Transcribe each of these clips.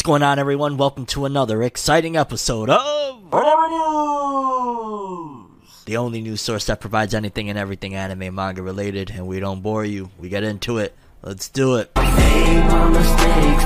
What's going on, everyone? Welcome to another exciting episode of Fornever News! the only news source that provides anything and everything anime manga related, and we don't bore you. We get into it. Let's do it. Made my mistakes,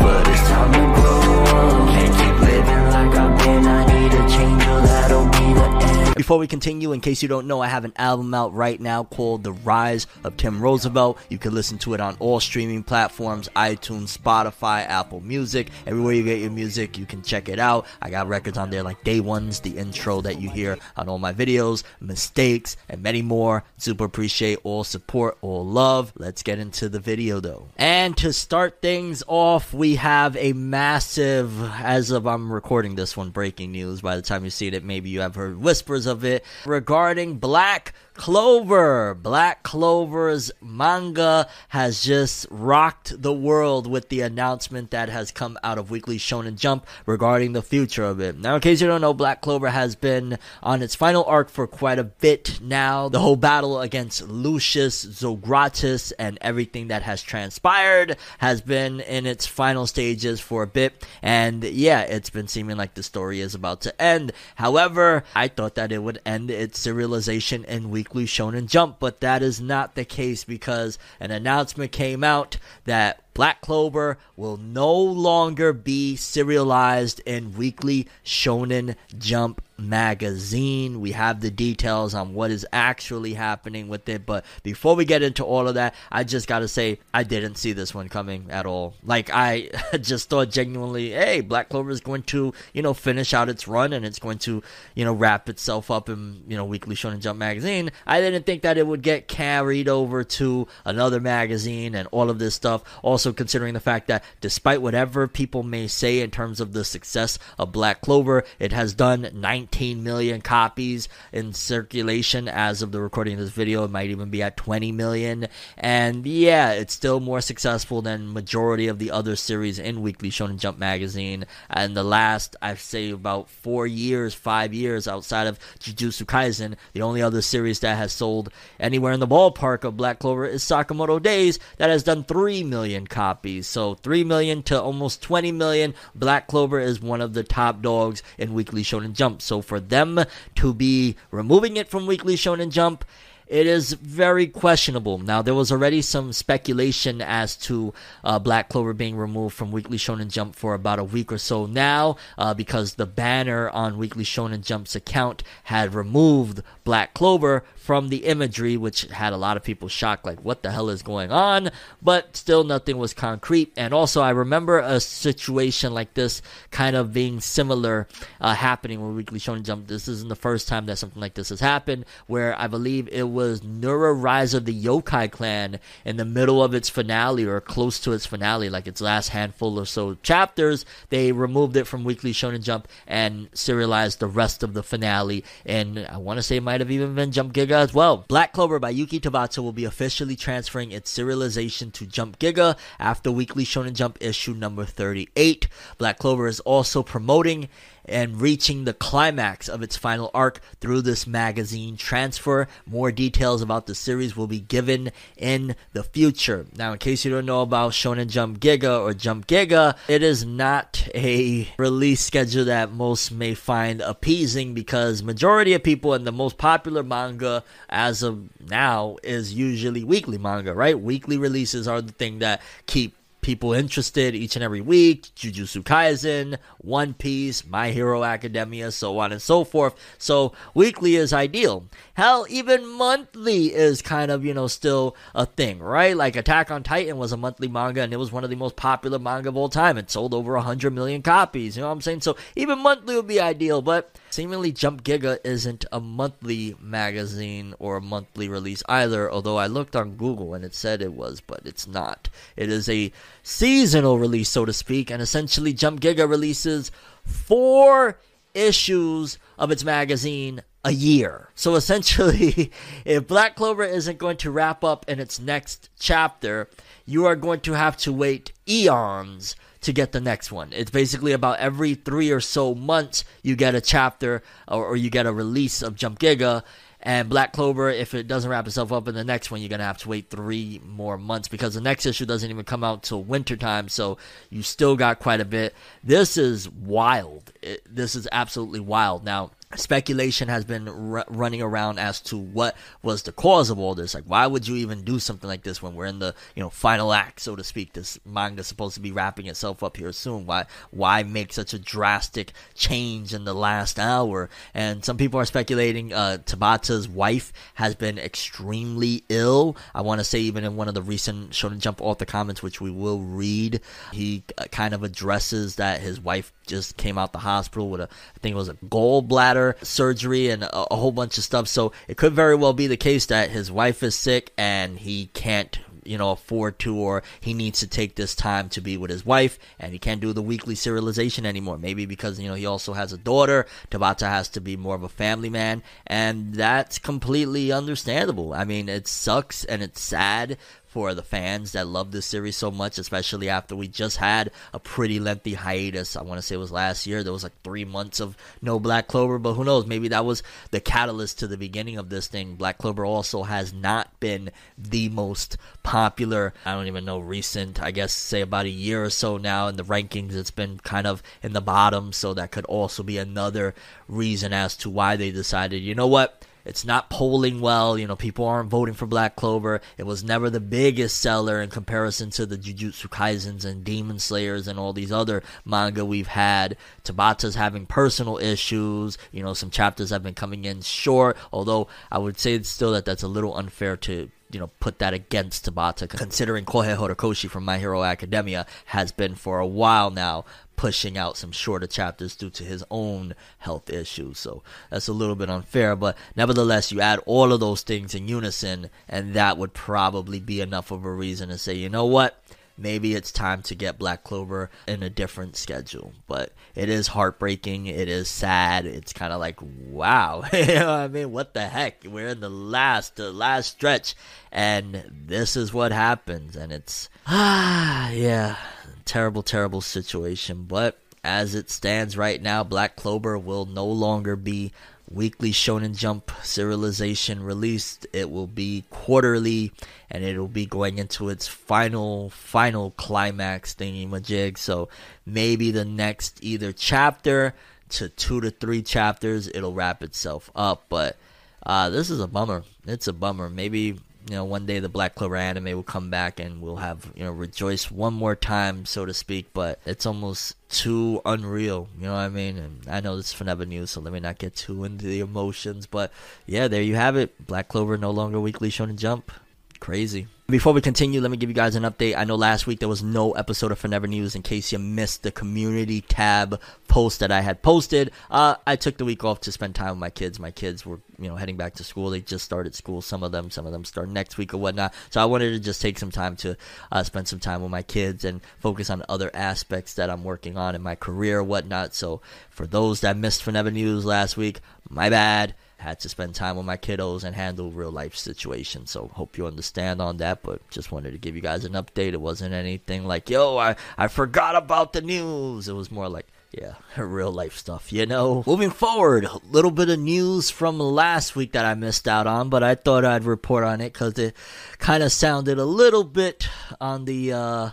Before we continue, in case you don't know, I have an album out right now called The Rise of Tim Roosevelt. You can listen to it on all streaming platforms iTunes, Spotify, Apple Music. Everywhere you get your music, you can check it out. I got records on there like Day Ones, the intro that you hear on all my videos, Mistakes, and many more. Super appreciate all support, all love. Let's get into the video though. And to start things off, we have a massive, as of I'm recording this one, breaking news. By the time you see it, maybe you have heard whispers of it. Regarding Black Clover. Black Clover's manga has just rocked the world with the announcement that has come out of Weekly Shonen Jump regarding the future of it. Now, in case you don't know, Black Clover has been on its final arc for quite a bit now. The whole battle against Lucius, Zogratis, and everything that has transpired has been in its final stages for a bit. And yeah, it's been seeming like the story is about to end. However, I thought that it would end its serialization in Weekly Shonen Jump, but that is not the case because an announcement came out that Black Clover will no longer be serialized in Weekly Shonen Jump magazine. We have the details on what is actually happening with it, but before we get into all of that, I just got to say I didn't see this one coming at all. Like I just thought genuinely, hey, Black Clover is going to, you know, finish out its run and it's going to, you know, wrap itself up in, you know, Weekly Shonen Jump magazine. I didn't think that it would get carried over to another magazine and all of this stuff. Also considering the fact that despite whatever people may say in terms of the success of Black Clover, it has done 19 million copies in circulation as of the recording of this video. It might even be at 20 million. And yeah, it's still more successful than majority of the other series in Weekly Shonen Jump magazine. And the last, I'd say about four years, five years outside of Jujutsu Kaisen, the only other series that has sold anywhere in the ballpark of Black Clover is Sakamoto Days that has done 3 million copies. So 3 million to almost 20 million. Black Clover is one of the top dogs in Weekly Shonen Jump. So for them to be removing it from Weekly Shonen Jump, it is very questionable. Now, there was already some speculation as to uh, Black Clover being removed from Weekly Shonen Jump for about a week or so now, uh, because the banner on Weekly Shonen Jump's account had removed Black Clover from the imagery, which had a lot of people shocked, like, what the hell is going on? But still, nothing was concrete. And also, I remember a situation like this kind of being similar uh, happening with Weekly Shonen Jump. This isn't the first time that something like this has happened, where I believe it was Nura Rise of the Yokai Clan in the middle of its finale or close to its finale, like its last handful or so chapters. They removed it from Weekly Shonen Jump and serialized the rest of the finale. And I want to say it might have even been Jump Giga as well. Black Clover by Yuki Tabata will be officially transferring its serialization to Jump Giga after Weekly Shonen Jump issue number 38. Black Clover is also promoting and reaching the climax of its final arc through this magazine transfer. More details about the series will be given in the future. Now, in case you don't know about Shonen Jump Giga or Jump Giga, it is not a release schedule that most may find appeasing because majority of people and the most popular manga as of now is usually weekly manga, right? Weekly releases are the thing that keep people interested each and every week. Jujutsu Kaisen, One Piece, My Hero Academia, so on and so forth. So weekly is ideal. Hell, even monthly is kind of, you know, still a thing, right? Like Attack on Titan was a monthly manga and it was one of the most popular manga of all time. It sold over 100 million copies, you know what I'm saying? So even monthly would be ideal, but seemingly Jump Giga isn't a monthly magazine or a monthly release either, although I looked on Google and it said it was, but it's not. It is a seasonal release, so to speak, and essentially Jump Giga releases four issues of its magazine a year. So essentially, if Black Clover isn't going to wrap up in its next chapter, you are going to have to wait eons to get the next one. It's basically about every three or so months you get a chapter or, or you get a release of Jump Giga. And Black Clover, if it doesn't wrap itself up in the next one, you're gonna have to wait three more months because the next issue doesn't even come out till wintertime. So you still got quite a bit. This is wild. It, this is absolutely wild. Now speculation has been r- running around as to what was the cause of all this. Like, why would you even do something like this when we're in the you know final act, so to speak? This manga's supposed to be wrapping itself up here soon. Why why make such a drastic change in the last hour? And some people are speculating uh, Tabata's wife has been extremely ill. I want to say even in one of the recent Shonen Jump author comments, which we will read, he uh, kind of addresses that his wife just came out the hospital with a I think it was a gallbladder surgery and a, a, whole bunch of stuff. So it could very well be the case that his wife is sick and he can't you know afford to or he needs to take this time to be with his wife and he can't do the weekly serialization anymore. Maybe because you know he also has a daughter. Tabata has to be more of a family man. And that's completely understandable. I mean it sucks and it's sad for the fans that love this series so much, especially after we just had a pretty lengthy hiatus. I want to say it was last year. There was like three months of no Black Clover, but who knows? Maybe that was the catalyst to the beginning of this thing. Black Clover also has not been the most popular. I don't even know recent. I guess say about a year or so now in the rankings. It's been kind of in the bottom, so that could also be another reason as to why they decided. You know what? It's not polling well. You know, people aren't voting for Black Clover. It was never the biggest seller in comparison to the Jujutsu Kaisens and Demon Slayers and all these other manga we've had. Tabata's having personal issues. You know, some chapters have been coming in short. Although I would say still that that's a little unfair to you know put that against Tabata, considering Kohei Horikoshi from My Hero Academia has been for a while now pushing out some shorter chapters due to his own health issues. So that's a little bit unfair, but nevertheless, you add all of those things in unison, and that would probably be enough of a reason to say, you know what? Maybe it's time to get Black Clover in a different schedule. But it is heartbreaking. It is sad. It's kind of like, wow. you know I mean? What the heck? We're in the last, the last stretch, and this is what happens. And it's, ah, yeah, terrible, terrible situation. But as it stands right now, Black Clover will no longer be weekly Shonen Jump serialization released. It will be quarterly, and it'll be going into its final, final climax thingy majig. So maybe the next either chapter to two to three chapters, it'll wrap itself up. But uh, this is a bummer. It's a bummer. Maybe you know, one day the Black Clover anime will come back and we'll have, you know, rejoice one more time, so to speak, but it's almost too unreal, you know what I mean? And I know this is Fornever News, so let me not get too into the emotions, but yeah, there you have it. Black Clover no longer weekly Shonen Jump. Crazy. Before we continue, let me give you guys an update. I know last week there was no episode of Fornever News in case you missed the community tab post that I had posted. Uh, I took the week off to spend time with my kids. My kids were, you know, heading back to school. They just started school. Some of them, some of them start next week or whatnot. So I wanted to just take some time to uh, spend some time with my kids and focus on other aspects that I'm working on in my career, or whatnot. So for those that missed Fornever News last week, my bad had to spend time with my kiddos and handle real life situations. So hope you understand on that. But just wanted to give you guys an update. It wasn't anything like, yo, I, I forgot about the news. It was more like, yeah, real life stuff, you know. Moving forward, a little bit of news from last week that I missed out on, but I thought I'd report on it because it kind of sounded a little bit on the, uh,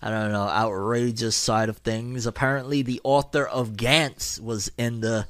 I don't know, outrageous side of things. Apparently, the author of Gantz was in the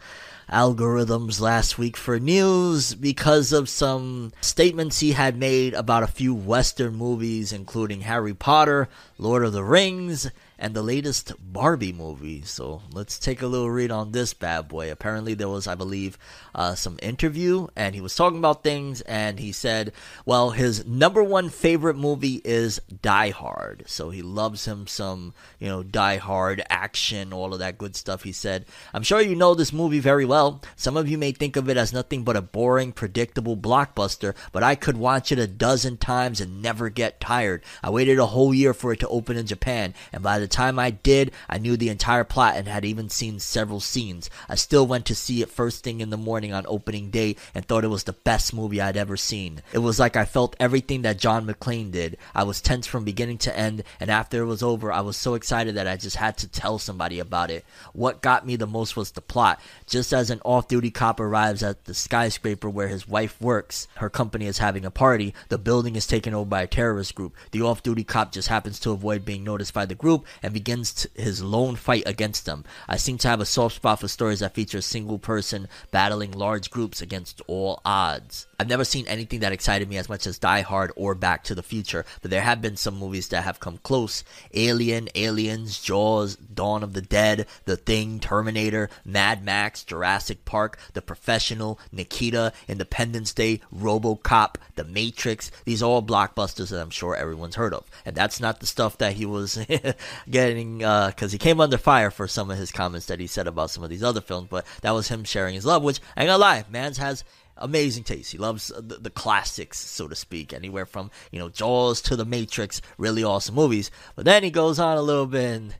algorithms last week for news because of some statements he had made about a few Western movies, including Harry Potter, Lord of the Rings, and the latest Barbie movie. So let's take a little read on this bad boy. Apparently, there was, I believe, uh, some interview, and he was talking about things, and he said, well, his number one favorite movie is Die Hard. So he loves him some, you know, Die Hard action, all of that good stuff. He said, I'm sure you know this movie very well. Well, some of you may think of it as nothing but a boring, predictable blockbuster, but I could watch it a dozen times and never get tired. I waited a whole year for it to open in Japan, and by the time I did, I knew the entire plot and had even seen several scenes. I still went to see it first thing in the morning on opening day and thought it was the best movie I'd ever seen. It was like I felt everything that John McClane did. I was tense from beginning to end, and after it was over, I was so excited that I just had to tell somebody about it. What got me the most was the plot. Just as an off duty cop arrives at the skyscraper where his wife works, her company is having a party, the building is taken over by a terrorist group. The off duty cop just happens to avoid being noticed by the group and begins his lone fight against them. I seem to have a soft spot for stories that feature a single person battling large groups against all odds. I've never seen anything that excited me as much as Die Hard or Back to the Future, but there have been some movies that have come close. Alien, Aliens, Jaws, Dawn of the Dead, The Thing, Terminator, Mad Max, Jurassic Park, The Professional, Nikita, Independence Day, RoboCop, The Matrix. These are all blockbusters that I'm sure everyone's heard of. And that's not the stuff that he was getting, because uh, he came under fire for some of his comments that he said about some of these other films, but that was him sharing his love, which I ain't gonna lie, man's has amazing taste. He loves the, the, classics, so to speak, anywhere from you know Jaws to The Matrix. Really awesome movies. But then he goes on a little bit, and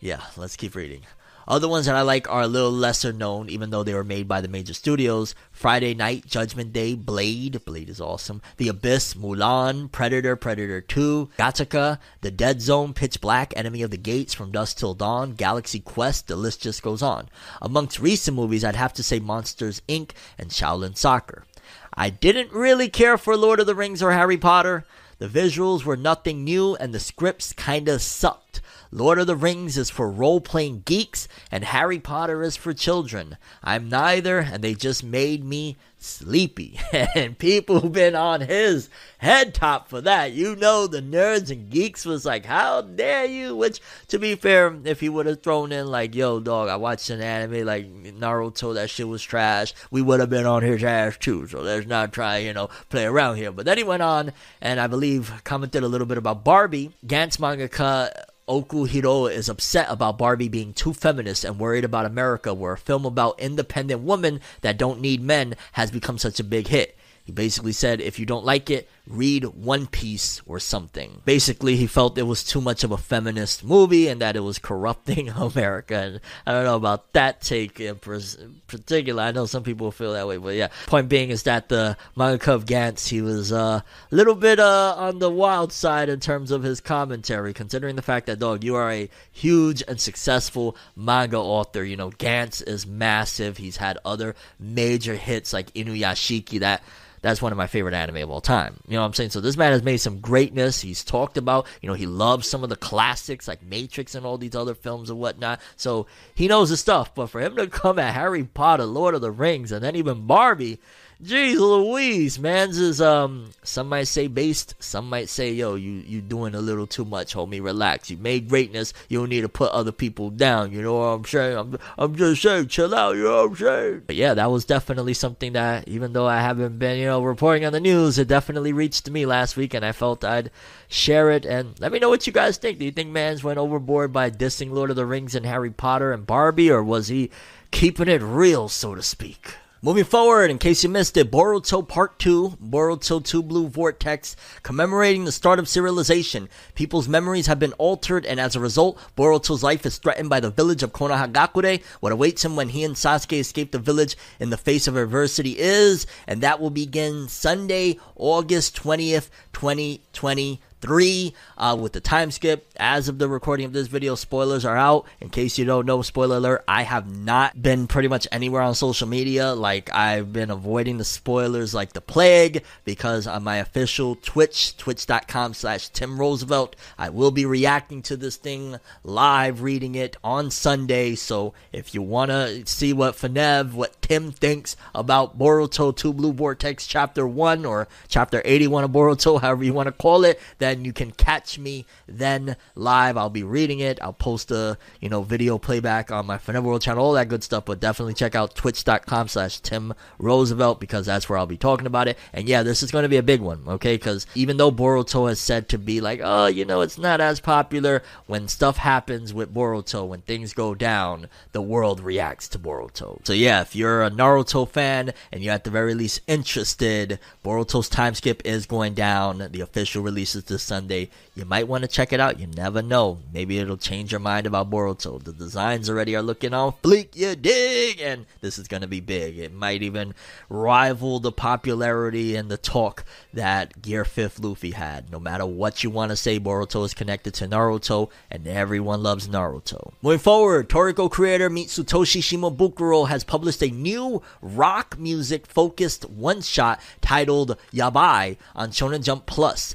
yeah, let's keep reading. Other ones that I like are a little lesser known, even though they were made by the major studios. Friday Night, Judgment Day, Blade, Blade is awesome. The Abyss, Mulan, Predator, Predator 2, Gattaca, The Dead Zone, Pitch Black, Enemy of the Gates, From Dusk Till Dawn, Galaxy Quest, the list just goes on. Amongst recent movies, I'd have to say Monsters Inc. and Shaolin Soccer. I didn't really care for Lord of the Rings or Harry Potter. The visuals were nothing new and the scripts kinda sucked. Lord of the Rings is for role playing geeks, and Harry Potter is for children. I'm neither, and they just made me sleepy. and people have been on his head top for that. You know, the nerds and geeks was like, How dare you? Which, to be fair, if he would have thrown in, like, Yo, dog, I watched an anime like Naruto, that shit was trash, we would have been on his ass too. So let's not try, you know, play around here. But then he went on, and I believe commented a little bit about Barbie. Gantz mangaka Okuhiro is upset about Barbie being too feminist and worried about America, where a film about independent women that don't need men has become such a big hit. He basically said, if you don't like it, read One Piece or something. Basically, he felt it was too much of a feminist movie and that it was corrupting America. And I don't know about that take in particular. I know some people feel that way, but yeah. Point being is that the manga of Gantz, he was uh, a little bit uh, on the wild side in terms of his commentary, considering the fact that, dog, you are a huge and successful manga author. You know, Gantz is massive. He's had other major hits like Inuyashiki that that's one of my favorite anime of all time. You know what I'm saying? So this man has made some greatness. He's talked about, you know, he loves some of the classics like Matrix and all these other films and whatnot. So he knows his stuff. But for him to come at Harry Potter, Lord of the Rings, and then even Barbie, Jeez Louise, man's is um some might say based, some might say, yo, you you doing a little too much, homie. Relax. You made greatness, you don't need to put other people down, you know what I'm saying? I'm I'm just saying, chill out, you know what I'm saying? But yeah, that was definitely something that even though I haven't been, you know, reporting on the news, it definitely reached me last week and I felt I'd share it and let me know what you guys think. Do you think man's went overboard by dissing Lord of the Rings and Harry Potter and Barbie, or was he keeping it real, so to speak? Moving forward, in case you missed it, Boruto Part 2, Boruto 2 Blue Vortex, commemorating the start of serialization. People's memories have been altered, and as a result, Boruto's life is threatened by the village of Konohagakure. What awaits him when he and Sasuke escape the village in the face of adversity is, and that will begin Sunday, August 20th, 2020 three uh, with the time skip. As of the recording of this video, spoilers are out. In case you don't know, spoiler alert, I have not been pretty much anywhere on social media. Like I've been avoiding the spoilers like the plague because on my official Twitch, twitch.com slash Tim Roosevelt, I will be reacting to this thing live, reading it on Sunday. So if you want to see what Fenev, what Tim thinks about Boruto 2 Blue Vortex Chapter 1 or Chapter 81 of Boruto, however you want to call it, then you can catch me then live. I'll be reading it. I'll post a you know video playback on my Fornever World channel, all that good stuff. But definitely check out twitch.com slash Tim Roosevelt because that's where I'll be talking about it. And yeah, this is going to be a big one, okay? Because even though Boruto has said to be like, oh, you know, it's not as popular, when stuff happens with Boruto, when things go down, the world reacts to Boruto. So yeah, if you're you're a Naruto fan and you're at the very least interested, Boruto's time skip is going down. The official release is this Sunday. You might want to check it out. You never know. Maybe it'll change your mind about Boruto. The designs already are looking all bleak, you dig? And this is going to be big. It might even rival the popularity and the talk that Gear 5th Luffy had. No matter what you want to say, Boruto is connected to Naruto, and everyone loves Naruto. Moving forward, Toriko creator Mitsutoshi Shimabukuro has published a new rock music focused one shot titled Yabai on Shonen Jump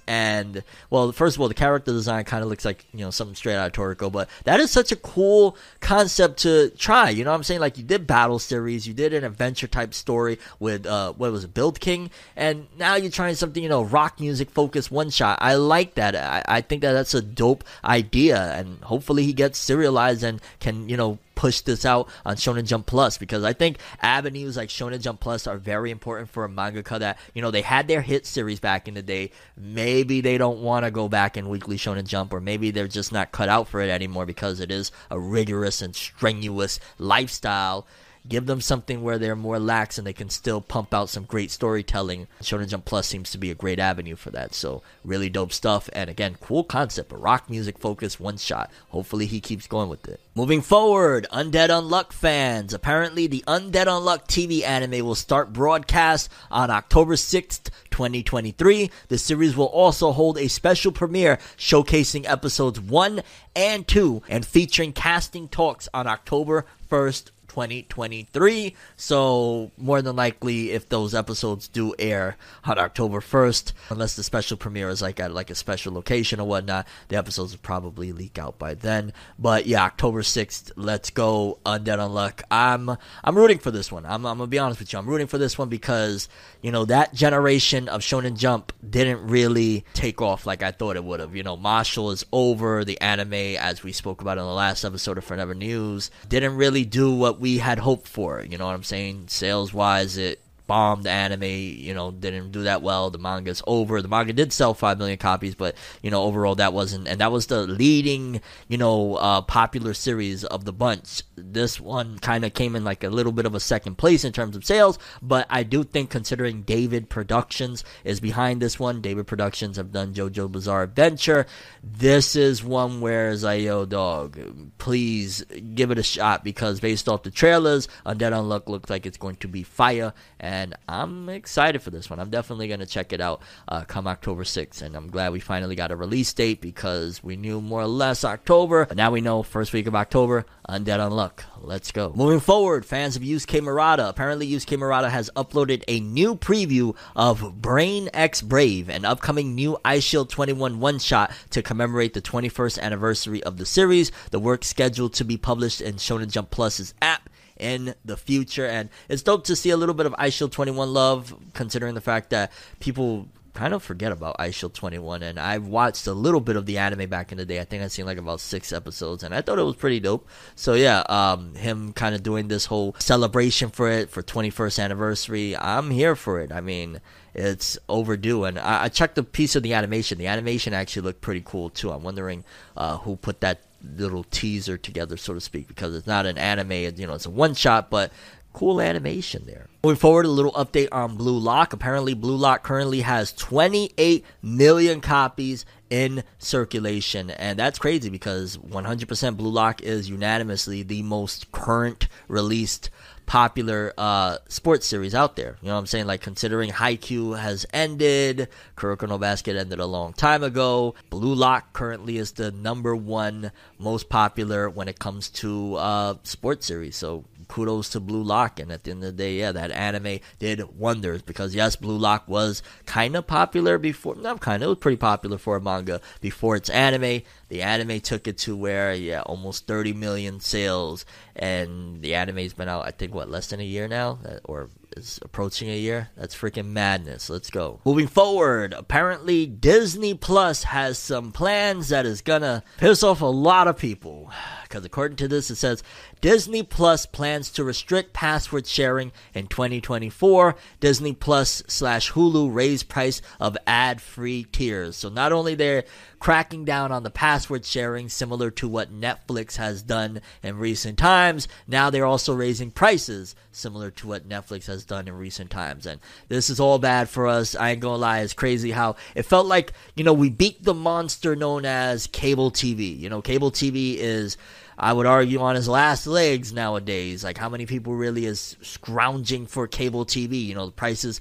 And, well, first of all, the character design kind of looks like, you know, something straight out of Toriko, but that is such a cool concept to try. You know what I'm saying? Like, you did Battle Series, you did an adventure type story with, uh, what was it, Build King, and now you're trying something, you know, rock music focused one shot. I like that. I, I think that that's a dope idea, and hopefully he gets serialized and can, you know, push this out on Shonen Jump Plus because I think avenues like Shonen Jump Plus are very important for a mangaka that, you know, they had their hit series back in the day. Maybe they don't want to go back in weekly Shonen Jump or maybe they're just not cut out for it anymore because it is a rigorous and strenuous lifestyle give them something where they're more lax and they can still pump out some great storytelling. Shonen Jump Plus seems to be a great avenue for that. So really dope stuff. And again, cool concept, a rock music focused one shot. Hopefully he keeps going with it. Moving forward, Undead Unluck fans. Apparently the Undead Unluck TV anime will start broadcast on October 6th, 2023. The series will also hold a special premiere showcasing episodes 1 and 2 and featuring casting talks on October 1st, 2023. So, more than likely, if those episodes do air on October 1st, unless the special premiere is like at like a special location or whatnot, the episodes will probably leak out by then. But yeah, October 6th, let's go Undead Unluck. I'm I'm rooting for this one. I'm, I'm gonna be honest with you. I'm rooting for this one because you know that generation of Shonen Jump didn't really take off like I thought it would have. You know, Mashle is over. The anime, as we spoke about in the last episode of Fornever News, didn't really do what we had hoped for. You know what I'm saying? Sales wise, it bombed anime, you know, didn't do that well. The manga's over. The manga did sell 5 million copies, but, you know, overall that wasn't, and that was the leading, you know, uh, popular series of the bunch. This one kind of came in like a little bit of a second place in terms of sales, but I do think considering David Productions is behind this one, David Productions have done JoJo Bizarre Adventure. This is one where it's dog, please give it a shot because based off the trailers, Undead Unluck looks like it's going to be fire, and and I'm excited for this one. I'm definitely going to check it out uh, come October 6th, and I'm glad we finally got a release date because we knew more or less October, but now we know first week of October, Undead Unluck. Let's go. Moving forward, fans of Yusuke Murata. Apparently, Yusuke Murata has uploaded a new preview of Brain X Brave, an upcoming new Eyeshield 21 one shot to commemorate the 21st anniversary of the series. The work scheduled to be published in Shonen Jump Plus's app in the future. And it's dope to see a little bit of Eyeshield 21 love, considering the fact that people kind of forget about Eyeshield 21 and I've watched a little bit of the anime back in the day. I think I've seen like about 6 episodes and I thought it was pretty dope. So yeah, um him kind of doing this whole celebration for it for 21st anniversary. I'm here for it. I mean, it's overdue and I, I checked a piece of the animation. The animation actually looked pretty cool too. I'm wondering uh, who put that little teaser together, so to speak, because it's not an anime, you know, it's a one shot, but cool animation there. Moving forward, a little update on Blue Lock. Apparently, Blue Lock currently has 28 million copies in circulation, and that's crazy because 100% Blue Lock is unanimously the most current released popular uh, sports series out there. You know what I'm saying? Like considering Haikyuu has ended, Kuroko no Basket ended a long time ago. Blue Lock currently is the number one most popular when it comes to uh, sports series. So kudos to Blue Lock. And at the end of the day, yeah, that anime did wonders because yes, Blue Lock was kind of popular before. Not kind of, it was pretty popular for a manga before its anime. The anime took it to where, yeah, almost 30 million sales, and the anime's been out, I think, what, less than a year now, uh, or is approaching a year. That's freaking madness. Let's go. Moving forward, apparently Disney Plus has some plans that is gonna piss off a lot of people. Because according to this, it says Disney Plus plans to restrict password sharing in 2024. Disney Plus slash Hulu raise price of ad-free tiers. So not only they're cracking down on the password sharing, similar to what Netflix has done in recent times, now they're also raising prices, similar to what Netflix has done in recent times. And this is all bad for us. I ain't gonna lie, it's crazy how it felt like, you know, we beat the monster known as cable TV. You know, cable TV is I would argue on his last legs nowadays. Like how many people really is scrounging for cable TV? You know, the prices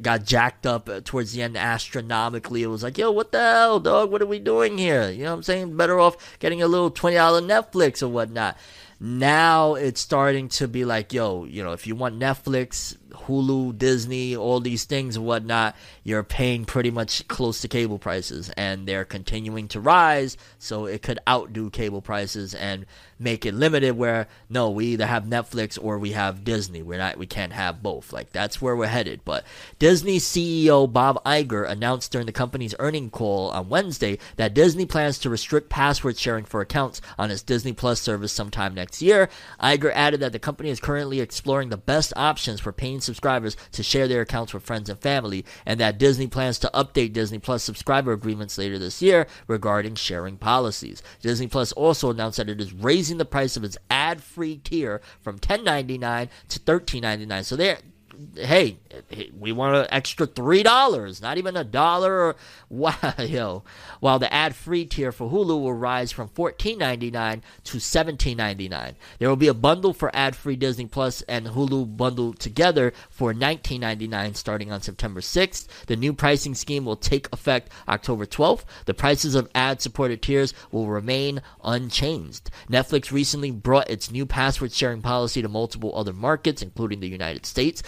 got jacked up uh, towards the end astronomically. It was like, yo, what the hell, dog? What are we doing here? You know what I'm saying? Better off getting a little twenty dollar Netflix or whatnot. Now it's starting to be like, yo, you know, if you want Netflix, Hulu, Disney, all these things and whatnot, you're paying pretty much close to cable prices, and they're continuing to rise, so it could outdo cable prices and make it limited. Where no, we either have Netflix or we have Disney. We're not, we can't have both. Like that's where we're headed. But Disney CEO Bob Iger announced during the company's earning call on Wednesday that Disney plans to restrict password sharing for accounts on its Disney Plus service sometime next year. Iger added that the company is currently exploring the best options for paying subscribers to share their accounts with friends and family, and that Disney plans to update Disney Plus subscriber agreements later this year regarding sharing policies. Disney Plus also announced that it is raising the price of its ad-free tier from $10.99 to $13.99. So they're hey, we want an extra three dollars, not even a dollar wow. While the ad-free tier for Hulu will rise from fourteen ninety nine to seventeen ninety nine. There will be a bundle for ad-free Disney Plus and Hulu bundled together for nineteen ninety nine starting on September sixth. The new pricing scheme will take effect October twelfth. The prices of ad-supported tiers will remain unchanged. Netflix recently brought its new password sharing policy to multiple other markets, including the United States.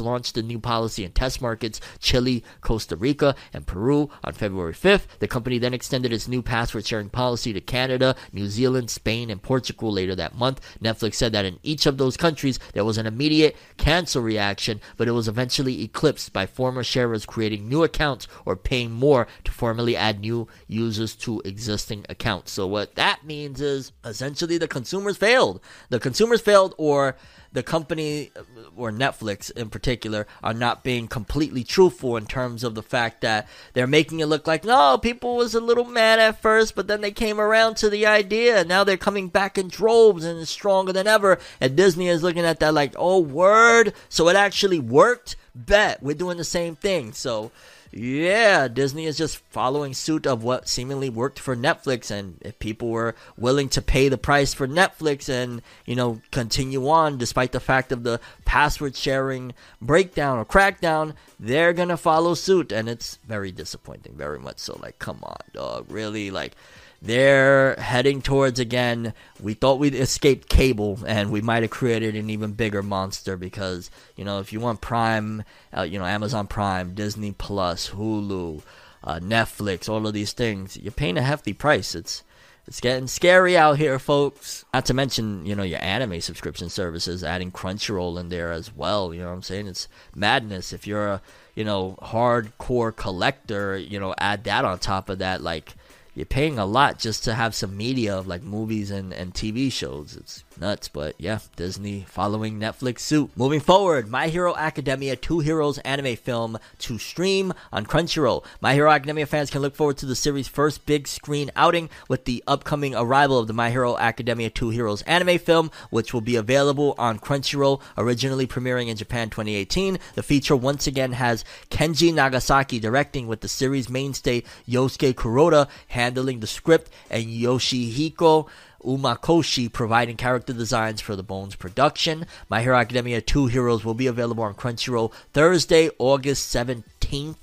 Launched the new policy in test markets Chile, Costa Rica, and Peru on February 5th. The company then extended its new password sharing policy to Canada, New Zealand, Spain, and Portugal later that month. Netflix said that in each of those countries there was an immediate cancel reaction, but it was eventually eclipsed by former sharers creating new accounts or paying more to formally add new users to existing accounts. So what that means is essentially the consumers failed. The consumers failed or the company uh, or Netflix in particular are not being completely truthful in terms of the fact that they're making it look like no people was a little mad at first but then they came around to the idea and now they're coming back in droves and stronger than ever. And Disney is looking at that like oh word? So it actually worked? Bet. We're doing the same thing. So yeah, Disney is just following suit of what seemingly worked for Netflix. And if people were willing to pay the price for Netflix and, you know, continue on despite the fact of the password sharing breakdown or crackdown, they're going to follow suit. And it's very disappointing, very much so. Like, come on, dog. Really? Like, they're heading towards again. We thought we'd escaped cable, and we might have created an even bigger monster because you know if you want Prime, uh, you know Amazon Prime, Disney Plus, Hulu, uh, Netflix, all of these things, you're paying a hefty price. It's it's getting scary out here, folks. Not to mention, you know, your anime subscription services, adding Crunchyroll in there as well. You know what I'm saying? It's madness. If you're a, you know, hardcore collector, you know, add that on top of that. Like, you're paying a lot just to have some media of like movies and, and TV shows. It's nuts, but yeah, Disney following Netflix suit. Moving forward, My Hero Academia 2 Heroes anime film to stream on Crunchyroll. My Hero Academia fans can look forward to the series' first big screen outing with the upcoming arrival of the My Hero Academia 2 Heroes anime film, which will be available on Crunchyroll, originally premiering in Japan 2018. The feature once again has Kenji Nagasaki directing with the series mainstay Yosuke Kuroda handling the script and Yoshihiko Umakoshi providing character designs for the Bones production. My Hero Academia 2 Heroes will be available on Crunchyroll Thursday, August 17th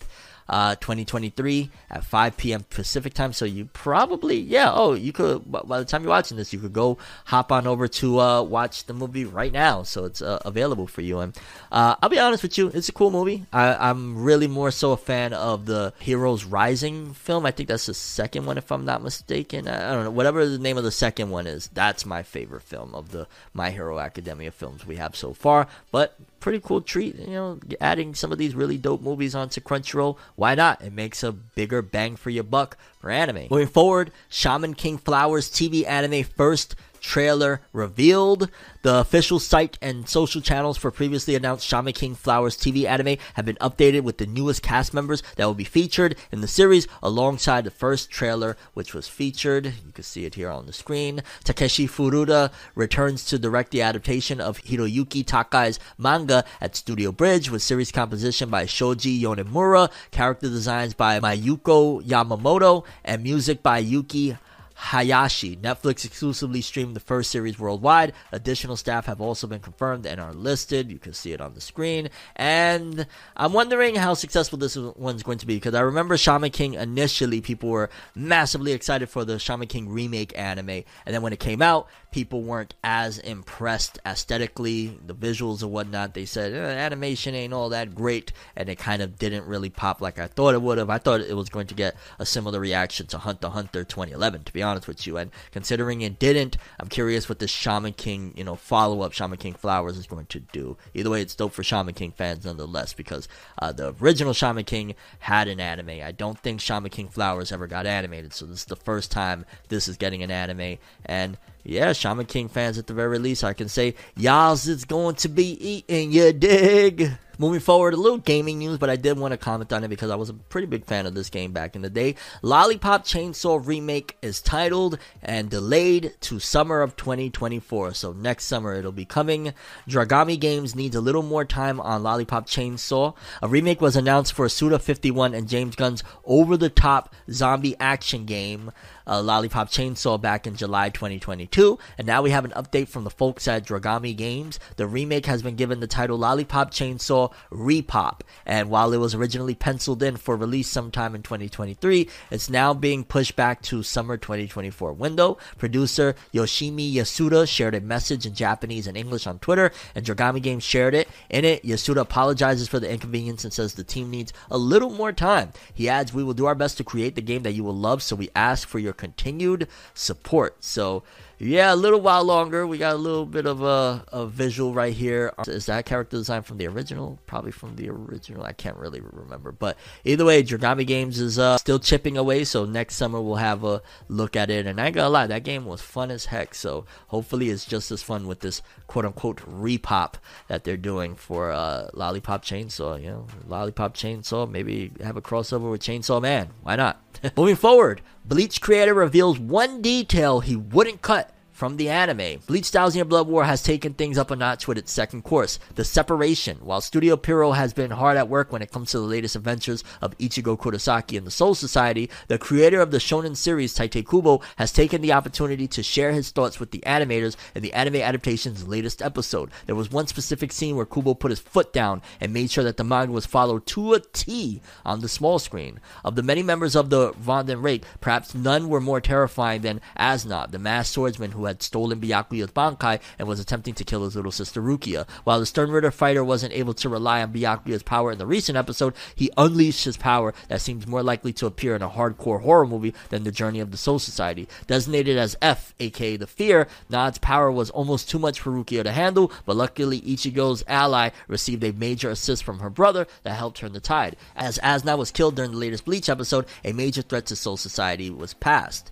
uh, 2023 at 5 p.m. Pacific time. So you probably, yeah, oh, you could, by the time you're watching this, you could go hop on over to uh, watch the movie right now. So it's uh, available for you. And uh, I'll be honest with you, it's a cool movie. I, am really more so a fan of the Heroes Rising film. I think that's the second one, if I'm not mistaken. I, I don't know, whatever the name of the second one is, that's my favorite film of the My Hero Academia films we have so far. But pretty cool treat. You know, adding some of these really dope movies onto Crunchyroll. Why not? It makes a bigger bang for your buck for anime. Moving forward, Shaman King Flowers TV anime first trailer revealed. The official site and social channels for previously announced Shaman King Flowers TV anime have been updated with the newest cast members that will be featured in the series alongside the first trailer, which was featured. You can see it here on the screen. Takeshi Furuta returns to direct the adaptation of Hiroyuki Takei's manga at Studio Bridge with series composition by Shoji Yonemura, character designs by Mayuko Yamamoto, and music by Yuki Hayashi. Netflix exclusively streamed the first series worldwide. Additional staff have also been confirmed and are listed. You can see it on the screen. And I'm wondering how successful this one's going to be because I remember Shaman King initially, people were massively excited for the Shaman King remake anime. And then when it came out, people weren't as impressed aesthetically, the visuals and whatnot. They said eh, animation ain't all that great, and it kind of didn't really pop like I thought it would have. I thought it was going to get a similar reaction to Hunter x Hunter 2011, to be honest with you. And considering it didn't, I'm curious what this Shaman King, you know, follow up Shaman King Flowers is going to do. Either way, it's dope for Shaman King fans nonetheless because uh, the original Shaman King had an anime. I don't think Shaman King Flowers ever got animated, so this is the first time this is getting an anime, and yeah, Shaman King fans at the very least, I can say, y'all's is going to be eating, you dig? Moving forward, a little gaming news, but I did want to comment on it because I was a pretty big fan of this game back in the day. Lollipop Chainsaw Remake is titled and delayed to summer of 2024. So next summer it'll be coming. Dragami Games needs a little more time on Lollipop Chainsaw. A remake was announced for Suda 51 and James Gunn's over the top zombie action game uh, Lollipop Chainsaw back in July 2022, and now we have an update from the folks at Dragami Games. The remake has been given the title Lollipop Chainsaw Repop, and while it was originally penciled in for release sometime in 2023, it's now being pushed back to summer 2024 window. Producer Yoshimi Yasuda shared a message in Japanese and English on Twitter, and Dragami Games shared it. In it, Yasuda apologizes for the inconvenience and says the team needs a little more time. He adds, We will do our best to create the game that you will love, so we ask for your continued support. So yeah, a little while longer. We got a little bit of a, a visual right here. Is that character design from the original? Probably from the original. I can't really remember. But either way, Dragami Games is uh, still chipping away. So next summer we'll have a look at it. And I ain't gonna lie, that game was fun as heck. So hopefully it's just as fun with this quote unquote repop that they're doing for uh, Lollipop Chainsaw. You know, Lollipop Chainsaw. Maybe have a crossover with Chainsaw Man. Why not? Moving forward, Bleach creator reveals one detail he wouldn't cut from the anime, Bleach Thousand Year Blood War has taken things up a notch with its second course, the separation. While Studio Pierrot has been hard at work when it comes to the latest adventures of Ichigo Kurosaki and the Soul Society, the creator of the shonen series, Tite Kubo, has taken the opportunity to share his thoughts with the animators in the anime adaptation's latest episode. There was one specific scene where Kubo put his foot down and made sure that the manga was followed to a T on the small screen. Of the many members of the Wandenreich, perhaps none were more terrifying than As Nodt, the masked swordsman who had stolen Byakuya's Bankai and was attempting to kill his little sister Rukia. While the Stern Ritter fighter wasn't able to rely on Byakuya's power in the recent episode, he unleashed his power that seems more likely to appear in a hardcore horror movie than the Journey of the Soul Society. Designated as F, aka the Fear, Nodt's power was almost too much for Rukia to handle, but luckily Ichigo's ally received a major assist from her brother that helped turn the tide. As Aznab was killed during the latest Bleach episode, a major threat to Soul Society was passed.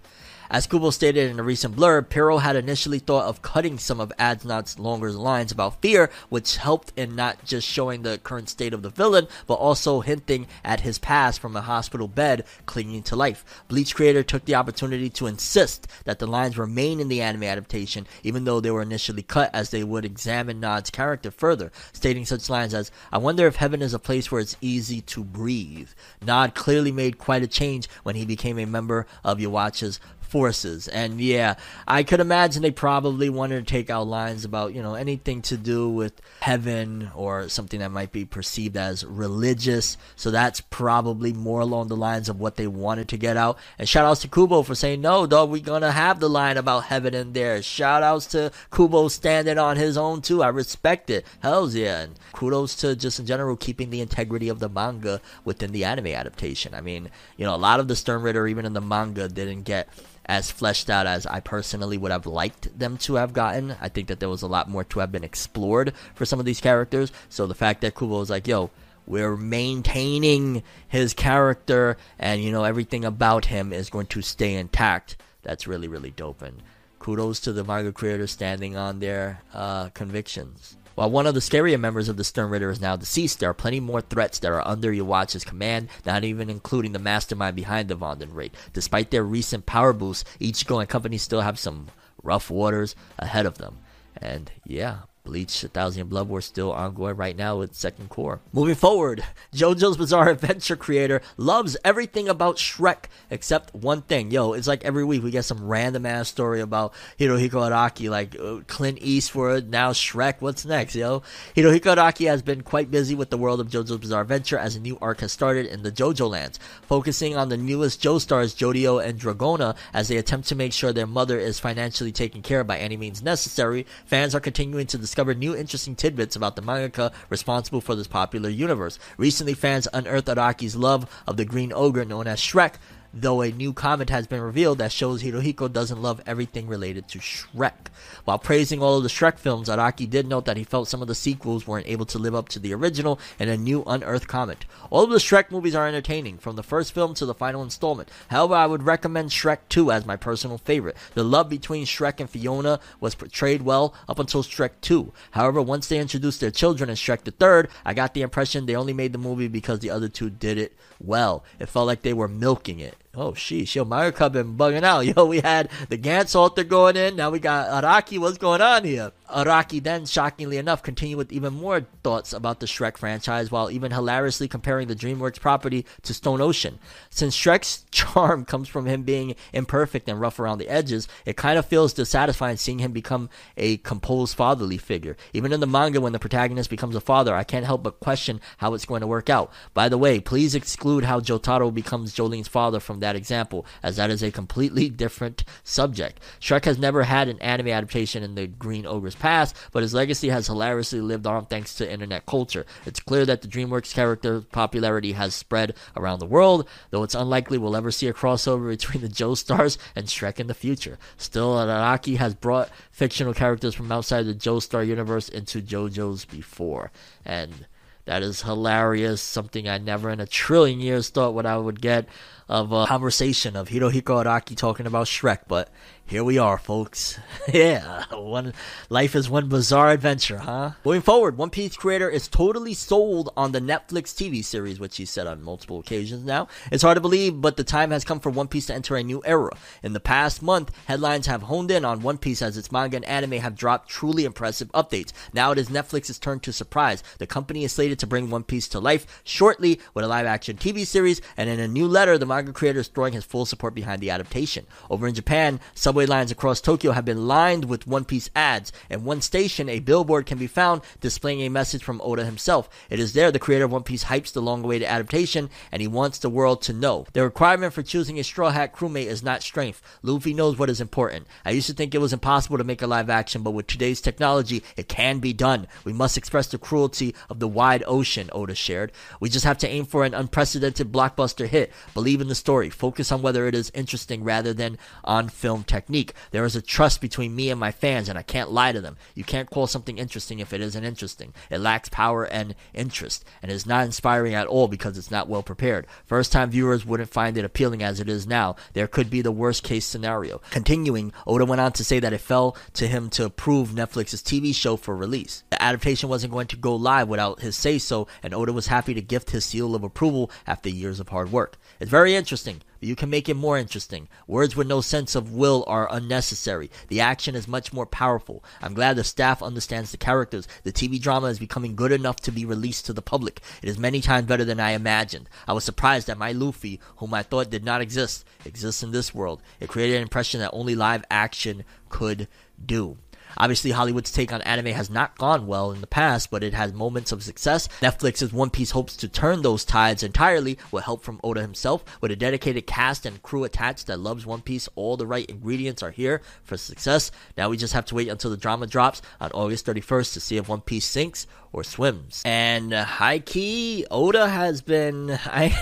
As Kubo stated in a recent blurb, Pierrot had initially thought of cutting some of As Nodt's longer lines about fear, which helped in not just showing the current state of the villain, but also hinting at his past from a hospital bed clinging to life. Bleach creator took the opportunity to insist that the lines remain in the anime adaptation, even though they were initially cut as they would examine Nodt's character further, stating such lines as, I wonder if heaven is a place where it's easy to breathe. Nod clearly made quite a change when he became a member of Yhwach's forces. And yeah, I could imagine they probably wanted to take out lines about, you know, anything to do with heaven or something that might be perceived as religious. So that's probably more along the lines of what they wanted to get out. And shout outs to Kubo for saying, no, dog, we're going to have the line about heaven in there. Shout outs to Kubo standing on his own too. I respect it. Hells yeah. And kudos to just in general keeping the integrity of the manga within the anime adaptation. I mean, you know, a lot of the Stern Ritter, even in the manga, didn't get as fleshed out as I personally would have liked them to have gotten. I think that there was a lot more to have been explored for some of these characters. So the fact that Kubo was like, yo, we're maintaining his character and, you know, everything about him is going to stay intact. That's really, really dope. And kudos to the manga creators standing on their uh, convictions. While one of the scarier members of the Stern Ritter is now deceased, there are plenty more threats that are under your watch's command, not even including the mastermind behind the Wandenreich. Despite their recent power boosts, Ichigo and company still have some rough waters ahead of them. And yeah, Bleach, A Thousand Blood War still ongoing right now with Second Core. Moving forward, JoJo's Bizarre Adventure creator loves everything about Shrek except one thing. Yo, it's like every week we get some random ass story about Hirohiko Araki, like uh, Clint Eastwood, now Shrek. What's next, yo? Hirohiko Araki has been quite busy with the world of JoJo's Bizarre Adventure as a new arc has started in the JoJo lands, focusing on the newest Joestars, Jodio and Dragona, as they attempt to make sure their mother is financially taken care of by any means necessary. Fans are continuing to new interesting tidbits about the mangaka responsible for this popular universe. Recently, fans unearthed Araki's love of the green ogre known as Shrek, though a new comment has been revealed that shows Hirohiko doesn't love everything related to Shrek. While praising all of the Shrek films, Araki did note that he felt some of the sequels weren't able to live up to the original in a new unearthed comment. All of the Shrek movies are entertaining, from the first film to the final installment. However, I would recommend Shrek 2 as my personal favorite. The love between Shrek and Fiona was portrayed well up until Shrek 2. However, once they introduced their children in Shrek the Third, I got the impression they only made the movie because the other two did it well. It felt like they were milking it. Oh, sheesh. Yo, Marika been bugging out. Yo, we had the Gantz altar going in. Now we got Araki. What's going on here? Araki then, shockingly enough, continued with even more thoughts about the Shrek franchise while even hilariously comparing the DreamWorks property to Stone Ocean. Since Shrek's charm comes from him being imperfect and rough around the edges, it kind of feels dissatisfying seeing him become a composed fatherly figure. Even in the manga, when the protagonist becomes a father, I can't help but question how it's going to work out. By the way, please exclude how Jotaro becomes Jolyne's father from that example, as that is a completely different subject. Shrek has never had an anime adaptation in the Green Ogre's past, but his legacy has hilariously lived on thanks to internet culture. It's clear that the DreamWorks character popularity has spread around the world, though it's unlikely we'll ever see a crossover between the Joestars and Shrek in the future. Still, Araki has brought fictional characters from outside the Joestar universe into JoJo's before, and that is hilarious. Something I never in a trillion years thought what I would get of a conversation of Hirohiko Araki talking about Shrek, but here we are, folks. yeah, one life is one bizarre adventure, huh? Moving forward, One Piece creator is totally sold on the Netflix TV series, which he said on multiple occasions now. It's hard to believe, but the time has come for One Piece to enter a new era. In the past month, headlines have honed in on One Piece as its manga and anime have dropped truly impressive updates. Now it is Netflix's turn to surprise. The company is slated to bring One Piece to life shortly with a live action TV series, and in a new letter, the manga creator is throwing his full support behind the adaptation. Over in Japan, subway lines across Tokyo have been lined with One Piece ads. In one station, a billboard can be found displaying a message from Oda himself. It is there the creator of One Piece hypes the long-awaited adaptation, and he wants the world to know. The requirement for choosing a Straw Hat crewmate is not strength. Luffy knows what is important. I used to think it was impossible to make a live action, but with today's technology, it can be done. We must express the cruelty of the wide ocean, Oda shared. We just have to aim for an unprecedented blockbuster hit. Believe in the story. Focus on whether it is interesting rather than on film technique. There is a trust between me and my fans, and I can't lie to them. You can't call something interesting if it isn't interesting. It lacks power and interest, and is not inspiring at all because it's not well prepared. First time viewers wouldn't find it appealing as it is now. There could be the worst case scenario. Continuing, Oda went on to say that it fell to him to approve Netflix's TV show for release. The adaptation wasn't going to go live without his say so, and Oda was happy to gift his seal of approval after years of hard work. It's very interesting. You can make it more interesting. Words with no sense of will are unnecessary. The action is much more powerful. I'm glad the staff understands the characters. The TV drama is becoming good enough to be released to the public. It is many times better than I imagined. I was surprised that my Luffy, whom I thought did not exist, exists in this world. It created an impression that only live action could do. Obviously, Hollywood's take on anime has not gone well in the past, but it has moments of success. Netflix's One Piece hopes to turn those tides entirely with help from Oda himself. With a dedicated cast and crew attached that loves One Piece, all the right ingredients are here for success. Now we just have to wait until the drama drops on August 31st to see if One Piece sinks or swims. And uh, high key, Oda has been. I,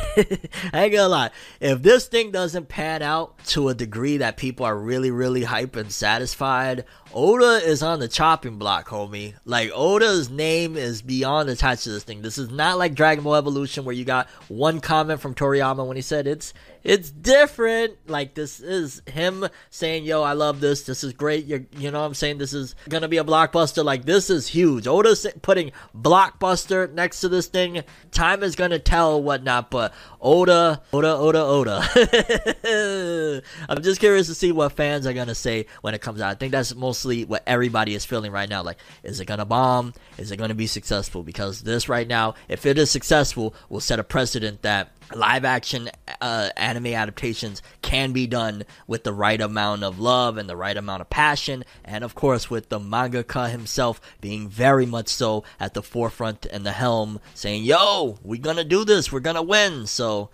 I ain't gonna lie. If this thing doesn't pan out to a degree that people are really, really hype and satisfied, Oda is on the chopping block, homie. Like Oda's name is beyond attached to this thing. This is not like Dragon Ball Evolution where you got one comment from Toriyama when he said it's it's different. Like this is him saying, "Yo, I love this. This is great." You're, you know, what I'm saying this is gonna be a blockbuster. Like this is huge. Oda's putting blockbuster next to this thing. Time is gonna tell whatnot, but Oda, Oda, Oda, Oda. I'm just curious to see what fans are gonna say when it comes out. I think that's mostly what everybody is feeling right now. Like, is it gonna bomb? Is it gonna be successful? Because this right now, if it is successful, will set a precedent that live action uh, anime adaptations can be done with the right amount of love and the right amount of passion and of course with the mangaka himself being very much so at the forefront and the helm saying yo we're gonna do this we're gonna win. So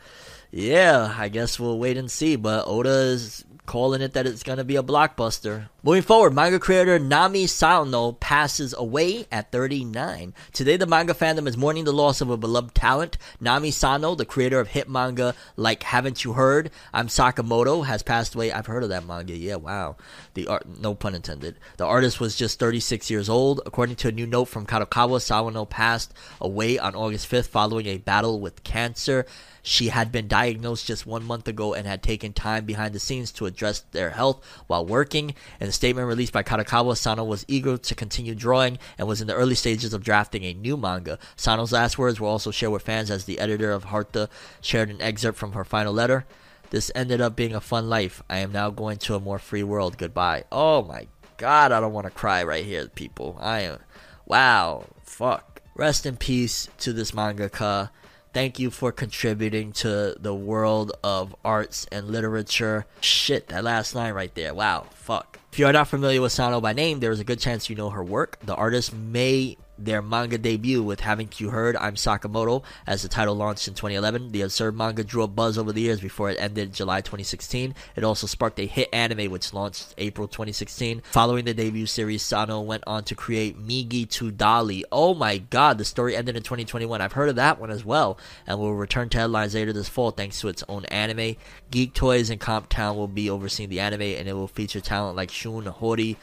yeah i guess we'll wait and see but oda is calling it that it's going to be a blockbuster. Moving forward, manga creator Nami Sano passes away at 39. Today, the manga fandom is mourning the loss of a beloved talent. Nami Sano, the creator of hit manga like Haven't You Heard? I'm Sakamoto, has passed away. I've heard of that manga. Yeah, wow. The art, no pun intended. The artist was just 36 years old. According to a new note from Kadokawa, Sano passed away on August 5th following a battle with cancer. She had been diagnosed just one month ago and had taken time behind the scenes to address their health while working. In a statement released by Kadokawa, Sano was eager to continue drawing and was in the early stages of drafting a new manga. Sano's last words were also shared with fans as the editor of Harta shared an excerpt from her final letter. This ended up being a fun life. I am now going to a more free world. Goodbye. Oh my god, I don't want to cry right here, people. I am. Wow. Fuck. Rest in peace to this mangaka. Thank you for contributing to the world of arts and literature. Shit, that last line right there. Wow, fuck. If you are not familiar with Sano by name, there is a good chance you know her work. The artist may their manga debut with Haven't You Heard I'm Sakamoto as the title launched in 2011. The absurd manga drew a buzz over the years before it ended July 2016. It also sparked a hit anime which launched April 2016. Following the debut series, Sano went on to create Migi to Dali. Oh my god, the story ended in 2021. I've heard of that one as well and will return to headlines later this fall thanks to its own anime. Geek Toys and Comp Town will be overseeing the anime and it will feature talent like Shun Horie,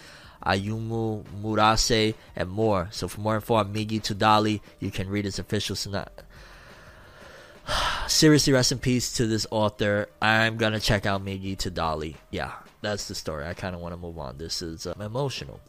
Ayumu Murase, and more. So for more info on Migi to Dali, you can read his official synopsis. Seriously, rest in peace to this author. I'm gonna check out Migi to Dali. Yeah, that's the story. I kind of want to move on. This is uh, emotional.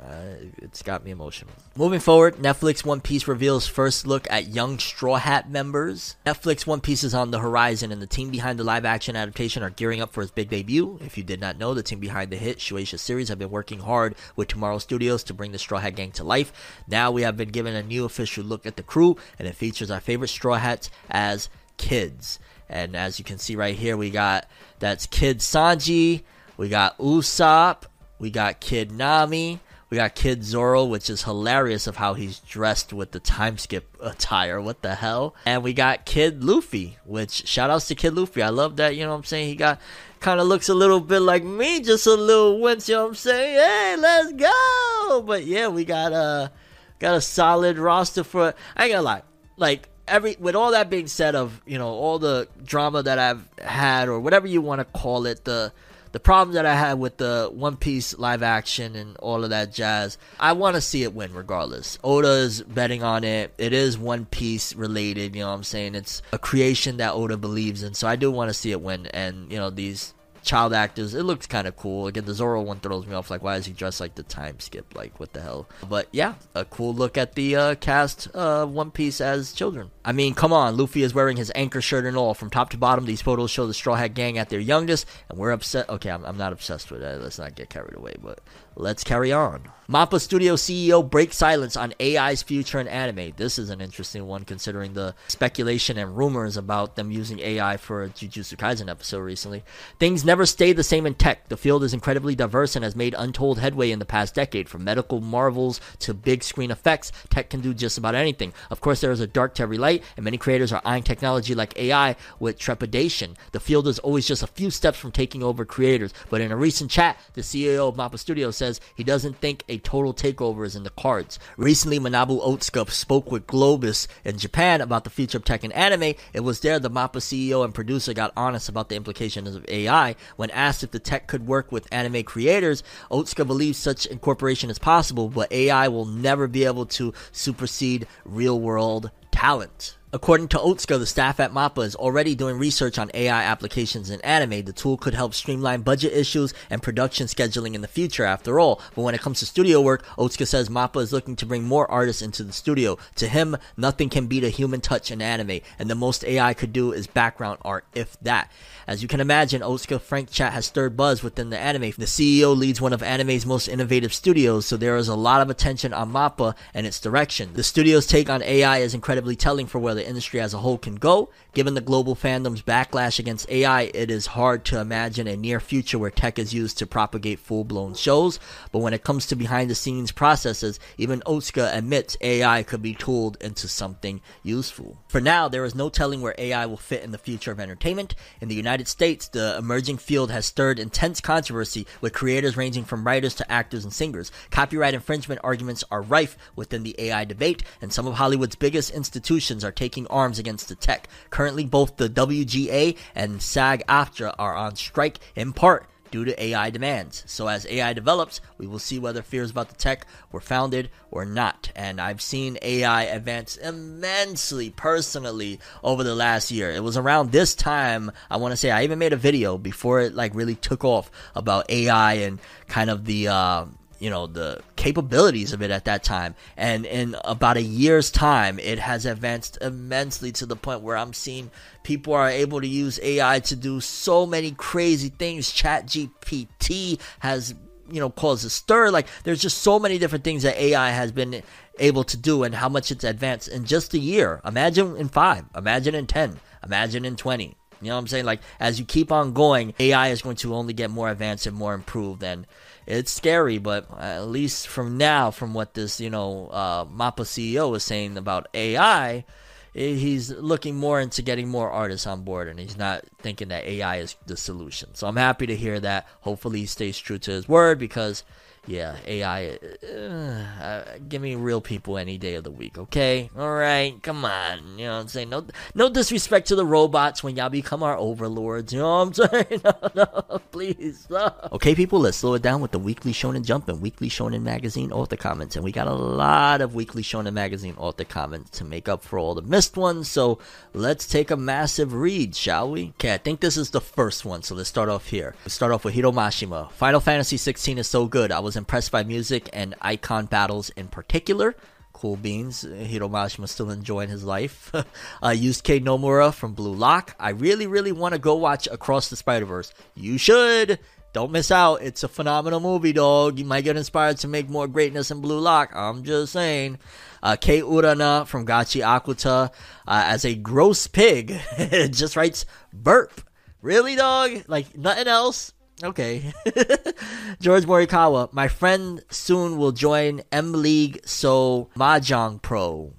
Uh, it's got me emotional. Moving forward, Netflix One Piece reveals first look at young Straw Hat members. Netflix One Piece is on the horizon, and the team behind the live action adaptation are gearing up for its big debut. If you did not know, the team behind the hit Shueisha series have been working hard with Tomorrow Studios to bring the Straw Hat Gang to life. Now we have been given a new official look at the crew, and it features our favorite Straw Hats as kids. And as you can see right here, we got that's Kid Sanji, we got Usopp, we got Kid Nami, we got Kid Zoro, which is hilarious of how he's dressed with the time skip attire. What the hell? And we got Kid Luffy, which shout outs to Kid Luffy. I love that, you know what I'm saying? He got kind of looks a little bit like me, just a little wince, you know what I'm saying? Hey, let's go. But yeah, we got a got a solid roster for I ain't gonna lie. Like every with all that being said of, you know, all the drama that I've had or whatever you want to call it, the the problem that I had with the One Piece live action and all of that jazz, I want to see it win regardless. Oda is betting on it. It is One Piece related, you know what I'm saying? It's a creation that Oda believes in, so I do want to see it win. And, you know, these child actors. It looks kind of cool. Again, the Zoro one throws me off. Like, why is he dressed like the time skip? Like, what the hell? But yeah, a cool look at the uh, cast uh, One Piece as children. I mean, come on. Luffy is wearing his anchor shirt and all. From top to bottom, these photos show the Straw Hat Gang at their youngest, and we're upset. Okay, I'm, I'm not obsessed with it. Let's not get carried away, but let's carry on. Mappa Studio CEO breaks silence on AI's future in anime. This is an interesting one considering the speculation and rumors about them using AI for a Jujutsu Kaisen episode recently. Things never stay the same in tech. The field is incredibly diverse and has made untold headway in the past decade. From medical marvels to big screen effects, tech can do just about anything. Of course, there is a dark to every light, and many creators are eyeing technology like AI with trepidation. The field is always just a few steps from taking over creators, but in a recent chat, the CEO of Mappa Studio says he doesn't think a total takeover is in the cards. Recently, Manabu Otsuka spoke with Globus in Japan about the future of tech and anime. It was there the Mappa CEO and producer got honest about the implications of AI. When asked if the tech could work with anime creators, Otsuka believes such incorporation is possible, but AI will never be able to supersede real world talent. According to Otsuka, the staff at MAPPA is already doing research on AI applications in anime. The tool could help streamline budget issues and production scheduling in the future, after all. But when it comes to studio work, Otsuka says MAPPA is looking to bring more artists into the studio. To him, nothing can beat a human touch in anime, and the most AI could do is background art, if that. As you can imagine, Otsuka Frank Chat has stirred buzz within the anime. The CEO leads one of anime's most innovative studios, so there is a lot of attention on MAPPA and its direction. The studio's take on AI is incredibly telling for where the industry as a whole can go. Given the global fandom's backlash against AI, it is hard to imagine a near future where tech is used to propagate full blown shows. But when it comes to behind the scenes processes, even Otsuka admits AI could be tooled into something useful. For now, there is no telling where AI will fit in the future of entertainment. In the United States, the emerging field has stirred intense controversy with creators ranging from writers to actors and singers. Copyright infringement arguments are rife within the AI debate, and some of Hollywood's biggest institutions are taking arms against the tech. Currently, both the WGA and SAG AFTRA are on strike in part due to AI demands. So as AI develops, we will see whether fears about the tech were founded or not. And I've seen AI advance immensely personally over the last year. It was around this time, I want to say I even made a video before it like really took off about AI and kind of the uh, you know the capabilities of it at that time. And in about a year's time it has advanced immensely to the point where i'm seeing people are able to use ai to do so many crazy things. Chat gpt has you know caused a stir. Like there's just so many different things that ai has been able to do and how much it's advanced in just a year. Imagine in five imagine in 10 imagine in 20 you know what i'm saying? Like as you keep on going ai is going to only get more advanced and more improved and it's scary, but at least from now, from what this you know uh, Mappa CEO is saying about AI, he's looking more into getting more artists on board, and he's not thinking that AI is the solution. So I'm happy to hear that. Hopefully, he stays true to his word because yeah, AI. Uh, uh, give me real people any day of the week, okay? All right, come on. You know what I'm saying? No, no disrespect to the robots when y'all become our overlords. You know what I'm saying? No, no, please. Okay, people, let's slow it down with the Weekly Shonen Jump and Weekly Shonen Magazine author comments. And we got a lot of Weekly Shonen Magazine author comments to make up for all the missed ones. So let's take a massive read, shall we? Okay, I think this is the first one. So let's start off here. Let's start off with Hiro Mashima. Final Fantasy 16 is so good. I was impressed by music and Eikon battles in particular. Cool beans. Hiro Mashima still enjoying his life. uh, Yusuke Nomura from Blue Lock. I really, really want to go watch Across the Spider Verse. You should. Don't miss out. It's a phenomenal movie, dog. You might get inspired to make more greatness in Blue Lock. I'm just saying. Uh, Kei Urana from Gachi Akuta uh, as a gross pig just writes burp. Really, dog? Like nothing else? Okay. George Morikawa, my friend soon will join M League, so Mahjong Pro.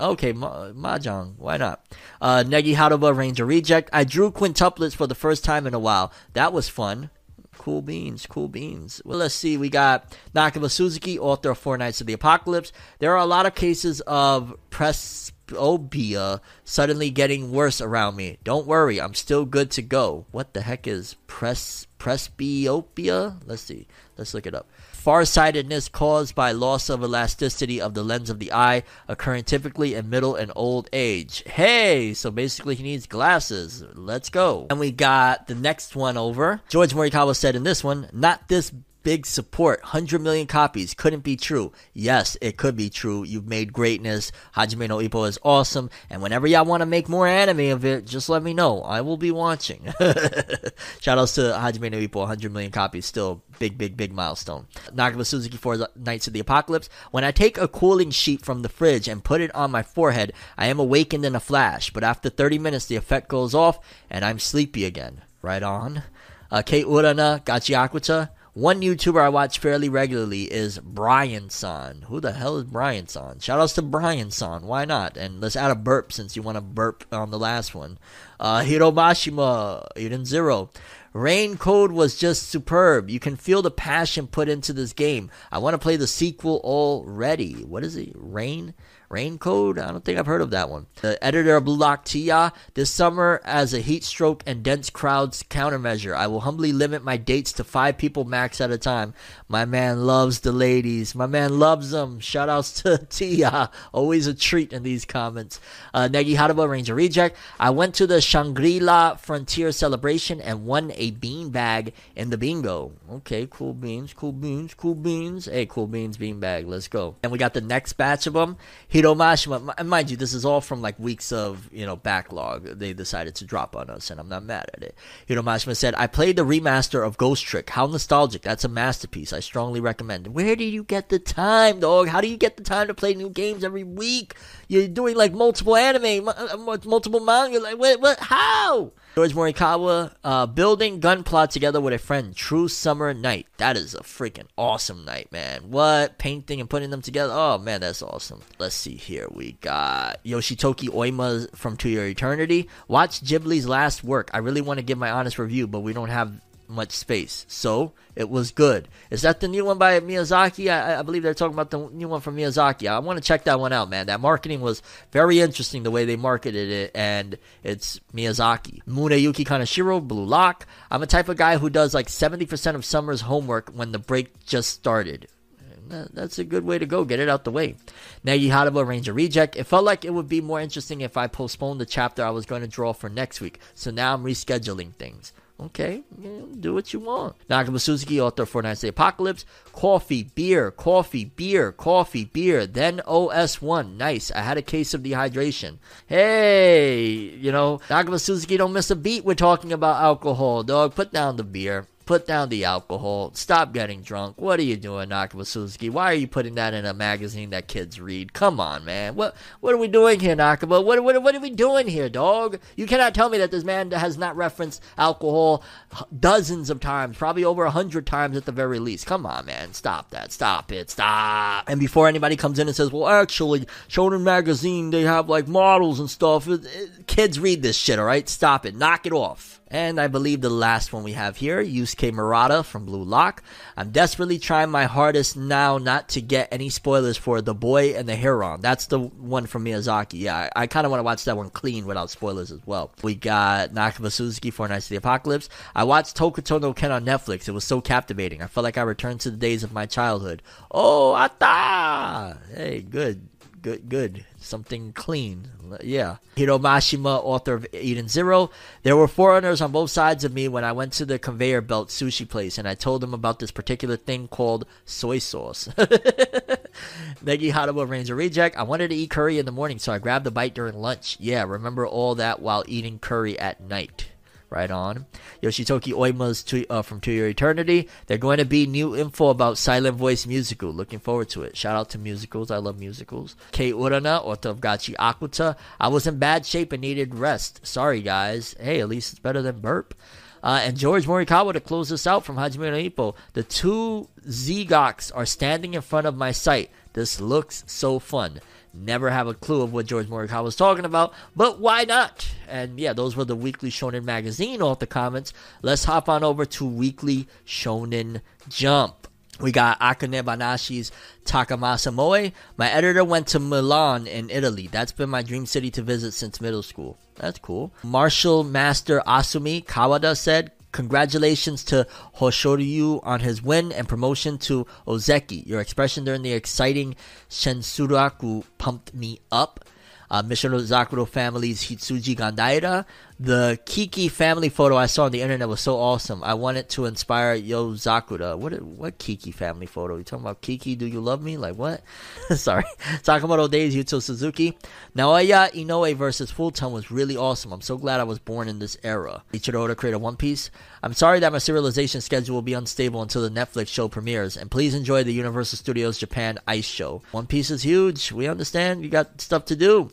Okay, Ma- Mahjong, why not? Uh, Negi Haruba, Ranger Reject. I drew quintuplets for the first time in a while. That was fun. Cool beans, cool beans. Well, let's see. We got Nakaba Suzuki, author of Four Knights of the Apocalypse. There are a lot of cases of presbyopia suddenly getting worse around me. Don't worry, I'm still good to go. What the heck is pres presbyopia? Let's see. Let's look it up. Farsightedness caused by loss of elasticity of the lens of the eye, occurring typically in middle and old age. Hey, so basically he needs glasses. Let's go. And we got the next one over. George Morikawa said in this one, not this big support. 100 million copies. Couldn't be true. Yes, it could be true. You've made greatness. Hajime no Ippo is awesome. And whenever y'all want to make more anime of it, just let me know. I will be watching. Shout outs to Hajime no Ippo. 100 million copies. Still big, big, big milestone. Nakaba Suzuki Four Knights of the Apocalypse. When I take a cooling sheet from the fridge and put it on my forehead, I am awakened in a flash. But after 30 minutes, the effect goes off and I'm sleepy again. Right on. Uh, Kei Urana, Gachi Akuta. One YouTuber I watch fairly regularly is Brian San. Who the hell is Brian San? Shoutouts to Brian San. Why not? And let's add a burp since you want to burp on the last one. Uh, Hiro Mashima, Eden Zero. Rain Code was just superb. You can feel the passion put into this game. I want to play the sequel already. What is it? Rain? Rain Code? I don't think I've heard of that one. The editor of Blue Lock Tia. This summer, as a heat stroke and dense crowds countermeasure, I will humbly limit my dates to five people max at a time. My man loves the ladies. My man loves them. Shout outs to Tia. Always a treat in these comments. Uh, Negi Ranger Reject. I went to the Shangri La Frontier celebration and won a bean bag in the bingo. Okay, cool beans, cool beans, cool beans. Hey, cool beans, bean bag. Let's go. And we got the next batch of them. Hiro Mashima, mind you, this is all from like weeks of, you know, backlog. They decided to drop on us, and I'm not mad at it. You know, Hiro Mashima said, I played the remaster of Ghost Trick. How nostalgic. That's a masterpiece. I strongly recommend. Where do you get the time, dog? How do you get the time to play new games every week? You're doing like multiple anime, uh, multiple manga. Like, what, what, how? George Morikawa, uh, building Gunpla together with a friend. True summer night. That is a freaking awesome night, man. What? Painting and putting them together. Oh, man, that's awesome. Let's see here. We got Yoshitoki Oima from To Your Eternity. Watch Ghibli's last work. I really want to give my honest review, but we don't have much space. So it was good. Is that the new one by Miyazaki? I, I, believe they're talking about the new one from Miyazaki. I want to check that one out, man. That marketing was very interesting the way they marketed it, and it's Miyazaki. Muneyuki Kaneshiro, Blue Lock. I'm a type of guy who does like 70% of summer's homework when the break just started that's a good way to go. Get it out the way. Now you had about Ranger Reject. It felt like it would be more interesting if I postponed the chapter I was going to draw for next week. So now I'm rescheduling things. Okay, do what you want. Nakaba Suzuki, author of Four Knights the Apocalypse. Coffee, beer, coffee, beer, coffee, beer. Then OS1. Nice. I had a case of dehydration. Hey, you know, Nakaba Suzuki don't miss a beat. We're talking about alcohol, dog. Put down the beer. Put down the alcohol. Stop getting drunk. What are you doing, Nakaba? Why are you putting that in a magazine that kids read? Come on, man. What what are we doing here, Nakaba? What, what, what are we doing here, dog? You cannot tell me that this man has not referenced alcohol dozens of times, probably over a hundred times at the very least. Come on, man. Stop that. Stop it. Stop. And before anybody comes in and says, well, actually, Shonen Magazine, they have like models and stuff. It, it, kids read this shit, all right? Stop it. Knock it off. And I believe the last one we have here, Yusuke Murata from Blue Lock. I'm desperately trying my hardest now not to get any spoilers for The Boy and the Heron. That's the one from Miyazaki. Yeah, I, I kind of want to watch that one clean without spoilers as well. We got Nakaba Suzuki Four Knights of the Apocalypse. I watched Hokuto no Ken on Netflix. It was so captivating. I felt like I returned to the days of my childhood. Oh, Ata! Hey, good good, good, something clean. Yeah. Hiro Mashima, author of Eden Zero. There were foreigners on both sides of me when I went to the conveyor belt sushi place, and I told them about this particular thing called soy sauce. Negi Haruba Ranger Reject. I wanted to eat curry in the morning, so I grabbed a bite during lunch. Yeah, remember all that while eating curry at night. Right on. Yoshitoki Oima's uh, from To Your Eternity. They're going to be new info about Silent Voice Musical. Looking forward to it. Shout out to musicals. I love musicals. Kei Urana, Gachi Akuta. I was in bad shape and needed rest. Sorry, guys. Hey, at least it's better than burp. Uh, and George Morikawa to close this out from Hajime no Ippo. The two Zegoks are standing in front of my site. This looks so fun. Never have a clue of what George Morikawa was talking about, but why not? And yeah, those were the Weekly Shonen Magazine off the comments. Let's hop on over to Weekly Shonen Jump. We got Akane Banashi's Takamasa Moue. My editor went to Milan in Italy. That's been my dream city to visit since middle school. That's cool. Martial Master Asumi Kawada said, Congratulations to Hoshoryu on his win and promotion to Ozeki. Your expression during the exciting Senshuraku pumped me up. Uh, Mishiro Zakuro family's Hitsuji Gondaira the Kiki family photo I saw on the internet was so awesome. I wanted to inspire Yo Zakura. What what Kiki family photo? You talking about Kiki? Do you love me? Like what? Sorry. Sakamoto Days Yuto Suzuki. Naoya Inoue versus Fulton was really awesome. I'm so glad I was born in this era. Ichiro Oda created One Piece. I'm sorry that my serialization schedule will be unstable until the Netflix show premieres. And please enjoy the Universal Studios Japan Ice Show. One Piece is huge. We understand. You got stuff to do.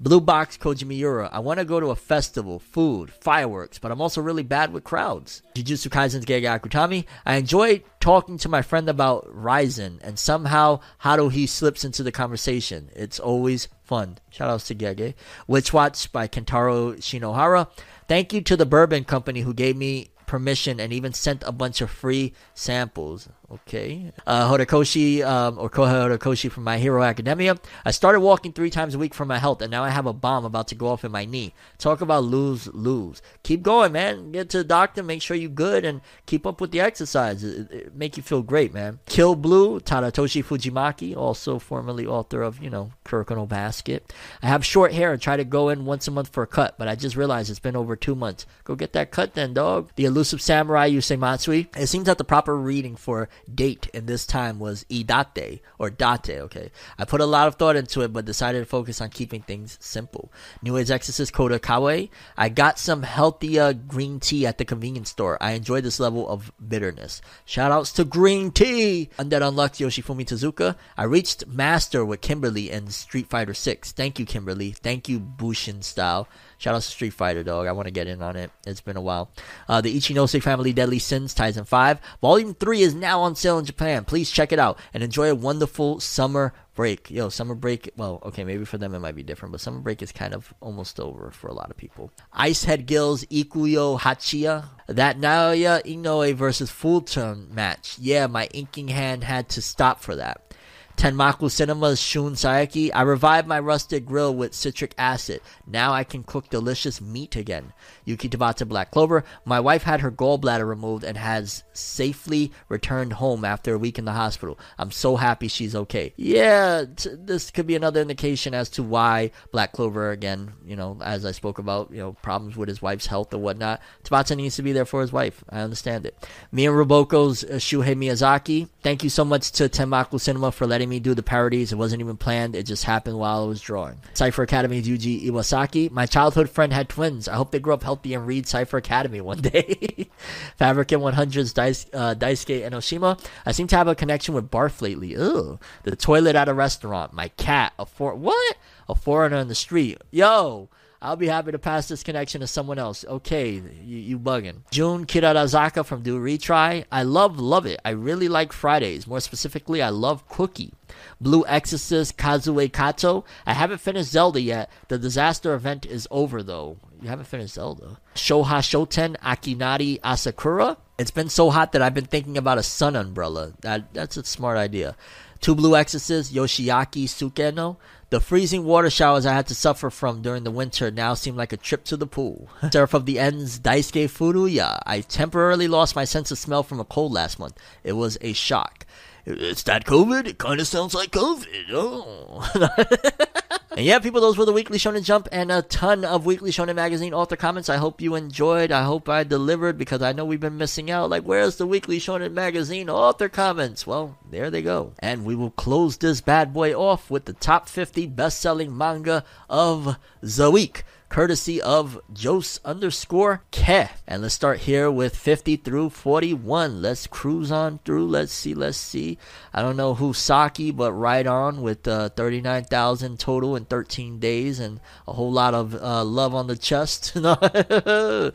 Blue Box Koji. I want to go to a festival, food, fireworks, but I'm also really bad with crowds. Jujutsu Kaisen's Gege Akutami. I enjoy talking to my friend about Ryzen, and somehow Haruhi slips into the conversation. It's always fun. Shout outs to Gege. Witch Watch by Kentaro Shinohara. Thank you to the Bourbon Company who gave me permission and even sent a bunch of free samples. Okay. Uh, Horikoshi, um, or Kohei Horikoshi from My Hero Academia. I started walking three times a week for my health, and now I have a bomb about to go off in my knee. Talk about lose, lose. Keep going, man. Get to the doctor, make sure you're good, and keep up with the exercise. It, it make you feel great, man. Kill Blue, Tadatoshi Fujimaki, also formerly author of, you know, Kuroko Basket. I have short hair and try to go in once a month for a cut, but I just realized it's been over two months. Go get that cut then, dog. The elusive samurai Yusei Matsui. It seems that the proper reading for date in this time was idate or date, okay. I put a lot of thought into it, but decided to focus on keeping things simple. New Age Exorcist Koda Kawe. I got some healthier green tea at the convenience store. I enjoy this level of bitterness. Shout outs to green tea! Undead Unluck Yoshifumi Tezuka. I reached master with Kimberly in Street Fighter 6. Thank you, Kimberly. Thank you, Bushin style. Shout out to Street Fighter, dog. I want to get in on it. It's been a while. Uh, the Ichinose Family Deadly Sins, Taizan 5. Volume 3 is now on sale in Japan. Please check it out and enjoy a wonderful summer break. Yo, summer break, well, okay, maybe for them it might be different, but summer break is kind of almost over for a lot of people. Icehead Gills, Ikuyo Hachiya. That Naoya Inoue versus Fulton match. Yeah, my inking hand had to stop for that. Tenmaku Cinema's Shun Saeki. I revived my rusted grill with citric acid. Now I can cook delicious meat again. Yuki Tabata Black Clover. My wife had her gallbladder removed and has safely returned home after a week in the hospital. I'm so happy she's okay. Yeah, t- this could be another indication as to why Black Clover, again, you know, as I spoke about, you know, problems with his wife's health or whatnot. Tabata needs to be there for his wife. I understand it. Me and Roboko's uh, Shuhei Miyazaki. Thank you so much to Tenmaku Cinema for letting me do the parodies. It wasn't even planned. It just happened while I was drawing. Cypher Academy's Yuji Iwasaki. My childhood friend had twins. I hope they grow up healthy and read Cypher Academy one day. Fabricant 100's Dice, uh, Daisuke Enoshima. I seem to have a connection with barf lately. Ew. The toilet at a restaurant. My cat. A for what? A foreigner in the street. Yo. I'll be happy to pass this connection to someone else. Okay, you, you bugging. June Kirarazaka from Do Retry. I love, love it. I really like Fridays. More specifically, I love Cookie. Blue Exorcist Kazue Kato. I haven't finished Zelda yet. The disaster event is over though. You haven't finished Zelda. Shoha Shoten Akinari Asakura. It's been so hot that I've been thinking about a sun umbrella. That that's a smart idea. Two Blue Exorcists, Yoshiaki Sukeno. The freezing water showers I had to suffer from during the winter now seem like a trip to the pool. Surf of the Ends, Daisuke Furuya. I temporarily lost my sense of smell from a cold last month. It was a shock. It's that COVID? It kind of sounds like COVID. Oh. and yeah, people, those were the Weekly Shonen Jump and a ton of Weekly Shonen Magazine author comments. I hope you enjoyed. I hope I delivered because I know we've been missing out. Like, where's the Weekly Shonen Magazine author comments? Well, there they go. And we will close this bad boy off with the top 50 best selling manga of the week courtesy of Jose underscore Ke. And let's start here with 50 through 41. Let's cruise on through. Let's see. Let's see. I don't know who Saki, but right on with uh, 39,000 total in 13 days and a whole lot of uh, love on the chest. uh,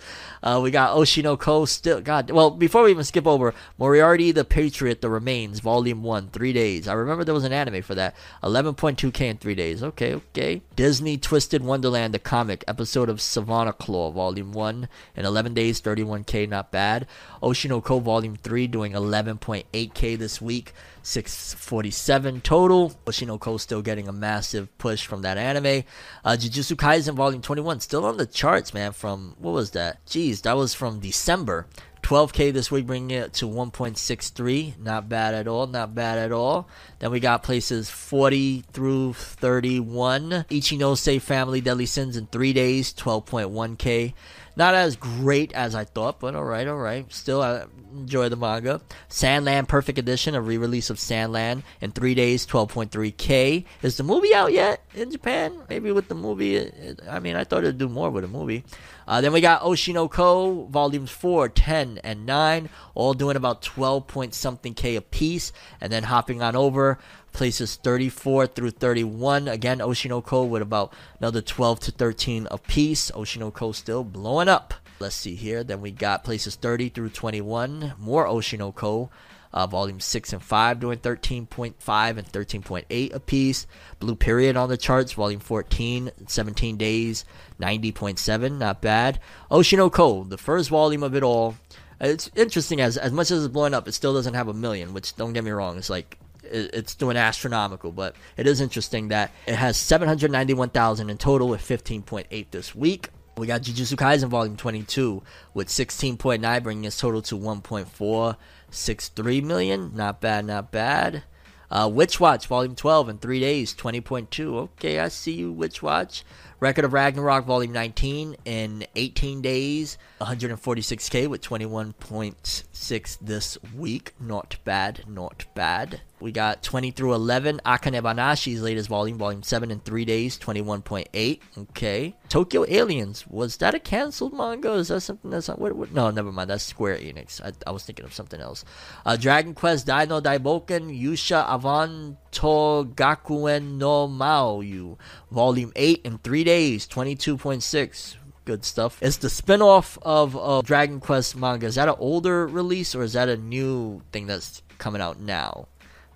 we got Oshinoko still. God, well, before we even skip over, Moriarty the Patriot, The Remains, Volume 1, three days. I remember there was an anime for that. 11.2k in three days. Okay, okay. Disney Twisted Wonderland, the comic, episode of Savannah Claw, Volume 1, in 11 days, 31k, not bad. Oshinoko, Volume 3, doing 11.8k this week. 647 total. Oshinoko still getting a massive push from that anime. Uh, Jujutsu Kaisen Volume 21 still on the charts, man. From what was that? Jeez, that was from December. 12k this week, bringing it to 1.63. Not bad at all. Not bad at all. Then we got places 40 through 31. Ichinose Family Deadly Sins in three days, 12.1k. Not as great as I thought, but all right, all right. Still, I enjoy the manga. Sandland Perfect Edition, a re-release of Sandland in three days, 12.3k. Is the movie out yet in Japan? Maybe with the movie. I mean, I thought it'd do more with a movie. Uh, then we got Oshinoko volumes 4, 10, and 9, all doing about 12 point something K a piece. And then hopping on over, places 34 through 31. Again, Oshinoko with about another 12 to 13 a piece. Oshinoko still blowing up. Let's see here. Then we got places 30 through 21. More Oshinoko. Uh, volume 6 and 5 doing 13.5 and 13.8 apiece. Blue Period on the charts, volume 14, 17 days, 90.7, not bad. Oshinoko, the first volume of it all, It's interesting as as much as it's blowing up, it still doesn't have a million. Which don't get me wrong, it's like it's doing astronomical, but it is interesting that it has 791,000 in total with 15.8 this week. We got Jujutsu Kaisen Volume 22 with 16.9, bringing its total to 1.463 million. Not bad, not bad. Uh, Witch Watch Volume 12 in three days, 20.2. Okay, I see you, Witch Watch. Record of Ragnarok Volume 19 in 18 days, 146k with 21.6 this week. Not bad, not bad. We got 20 through 11, Akane Banashi's latest volume, volume 7 in 3 days, 21.8. Okay. Tokyo Aliens, was that a canceled manga? Is that something that's what, what, no, never mind, that's Square Enix. I, I was thinking of something else. Uh, Dragon Quest Dai no Daiboken Yusha Avanto Gakuen no Maoyu, volume 8 in 3 days, 22.6 good stuff. It's the spin-off of uh, Dragon Quest manga. Is that an older release or is that a new thing that's coming out now?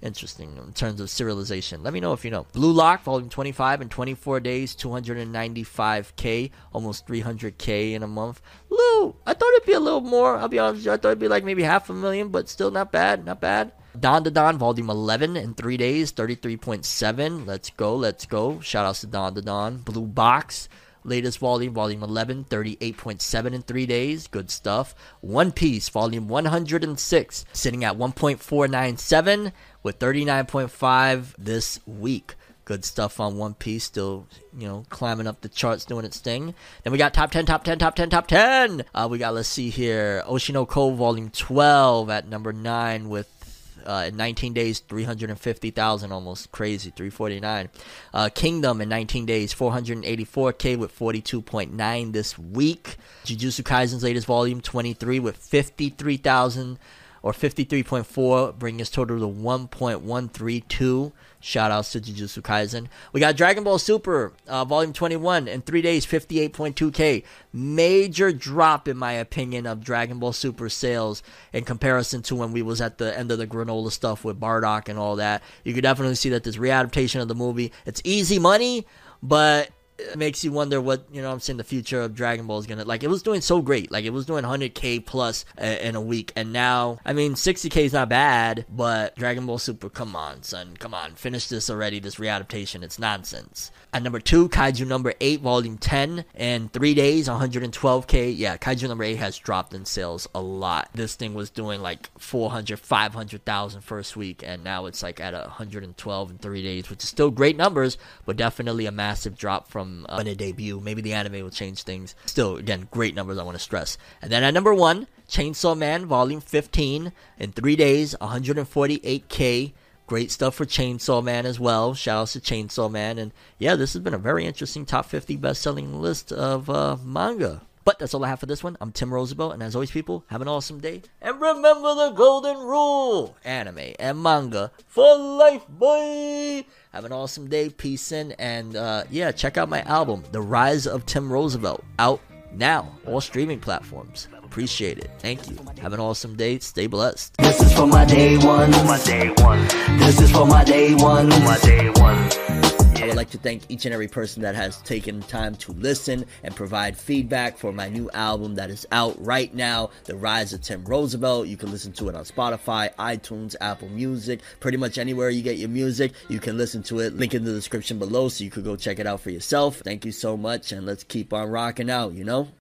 Interesting in terms of serialization. Let me know if you know. Blue Lock, volume 25 in 24 days, 295k, almost 300k in a month. Lou, I thought it'd be a little more. I'll be honest. I thought it'd be like maybe half a million, but still not bad. Not bad. Dandadan, volume 11 in three days, 33.7. Let's go, let's go. Shout outs to Dandadan. Blue Box, latest volume, volume 11, 38.7 in three days. Good stuff. One Piece, volume 106, sitting at 1.497 with 39.5 this week. Good stuff on One Piece, still, you know, climbing up the charts, doing its thing. Then we got top 10, top 10, top 10, top 10. Uh, we got, let's see here, Oshino Oshinoko Volume 12 at number 9 with uh, in 19 days, 350,000, almost crazy, 349. Uh, Kingdom in 19 days, 484k with 42.9 this week. Jujutsu Kaisen's latest volume, 23 with 53,000 or 53.4, bringing his total to 1.132. Shout outs to Jujutsu Kaisen. We got Dragon Ball Super, uh, Volume 21, in three days, 58.2k. Major drop, in my opinion, of Dragon Ball Super sales in comparison to when we was at the end of the Granolah stuff with Bardock and all that. You could definitely see that this readaptation of the movie, it's easy money, but it makes you wonder what you know I'm saying the future of Dragon Ball is gonna like it was doing so great. Like it was doing 100k plus uh, in a week. And now I mean 60k is not bad but Dragon Ball Super come on son. Come on. Finish this already this readaptation. It's nonsense. At number two Kaiju number 8 volume 10 in 3 days 112k yeah Kaiju number 8 has dropped in sales a lot. This thing was doing like 400 500,000 first week and now it's like at 112 in 3 days which is still great numbers but definitely a massive drop from uh, when it debut. Maybe the anime will change things. Still, again, great numbers. I want to stress. And then at number one, Chainsaw Man Volume 15 in three days, 148k. Great stuff for Chainsaw Man as well. Shout out to Chainsaw Man. And yeah, this has been a very interesting top 50 best selling list of uh, manga. But that's all I have for this one. I'm Tim Roosevelt, and as always, people, have an awesome day. And remember the golden rule anime and manga for life, boy! Have an awesome day, peace in, and uh, yeah, check out my album, The Rise of Tim Roosevelt, out now, all streaming platforms. Appreciate it. Thank you. Have an awesome day. Stay blessed. This is for my day one. my day one, This is for my day one. my day one. I would like to thank each and every person that has taken time to listen and provide feedback for my new album that is out right now, The Rise of Tim Roosevelt. You can listen to it on Spotify, iTunes, Apple Music, pretty much anywhere you get your music. You can listen to it. Link in the description below so you could go check it out for yourself. Thank you so much, and let's keep on rocking out, you know?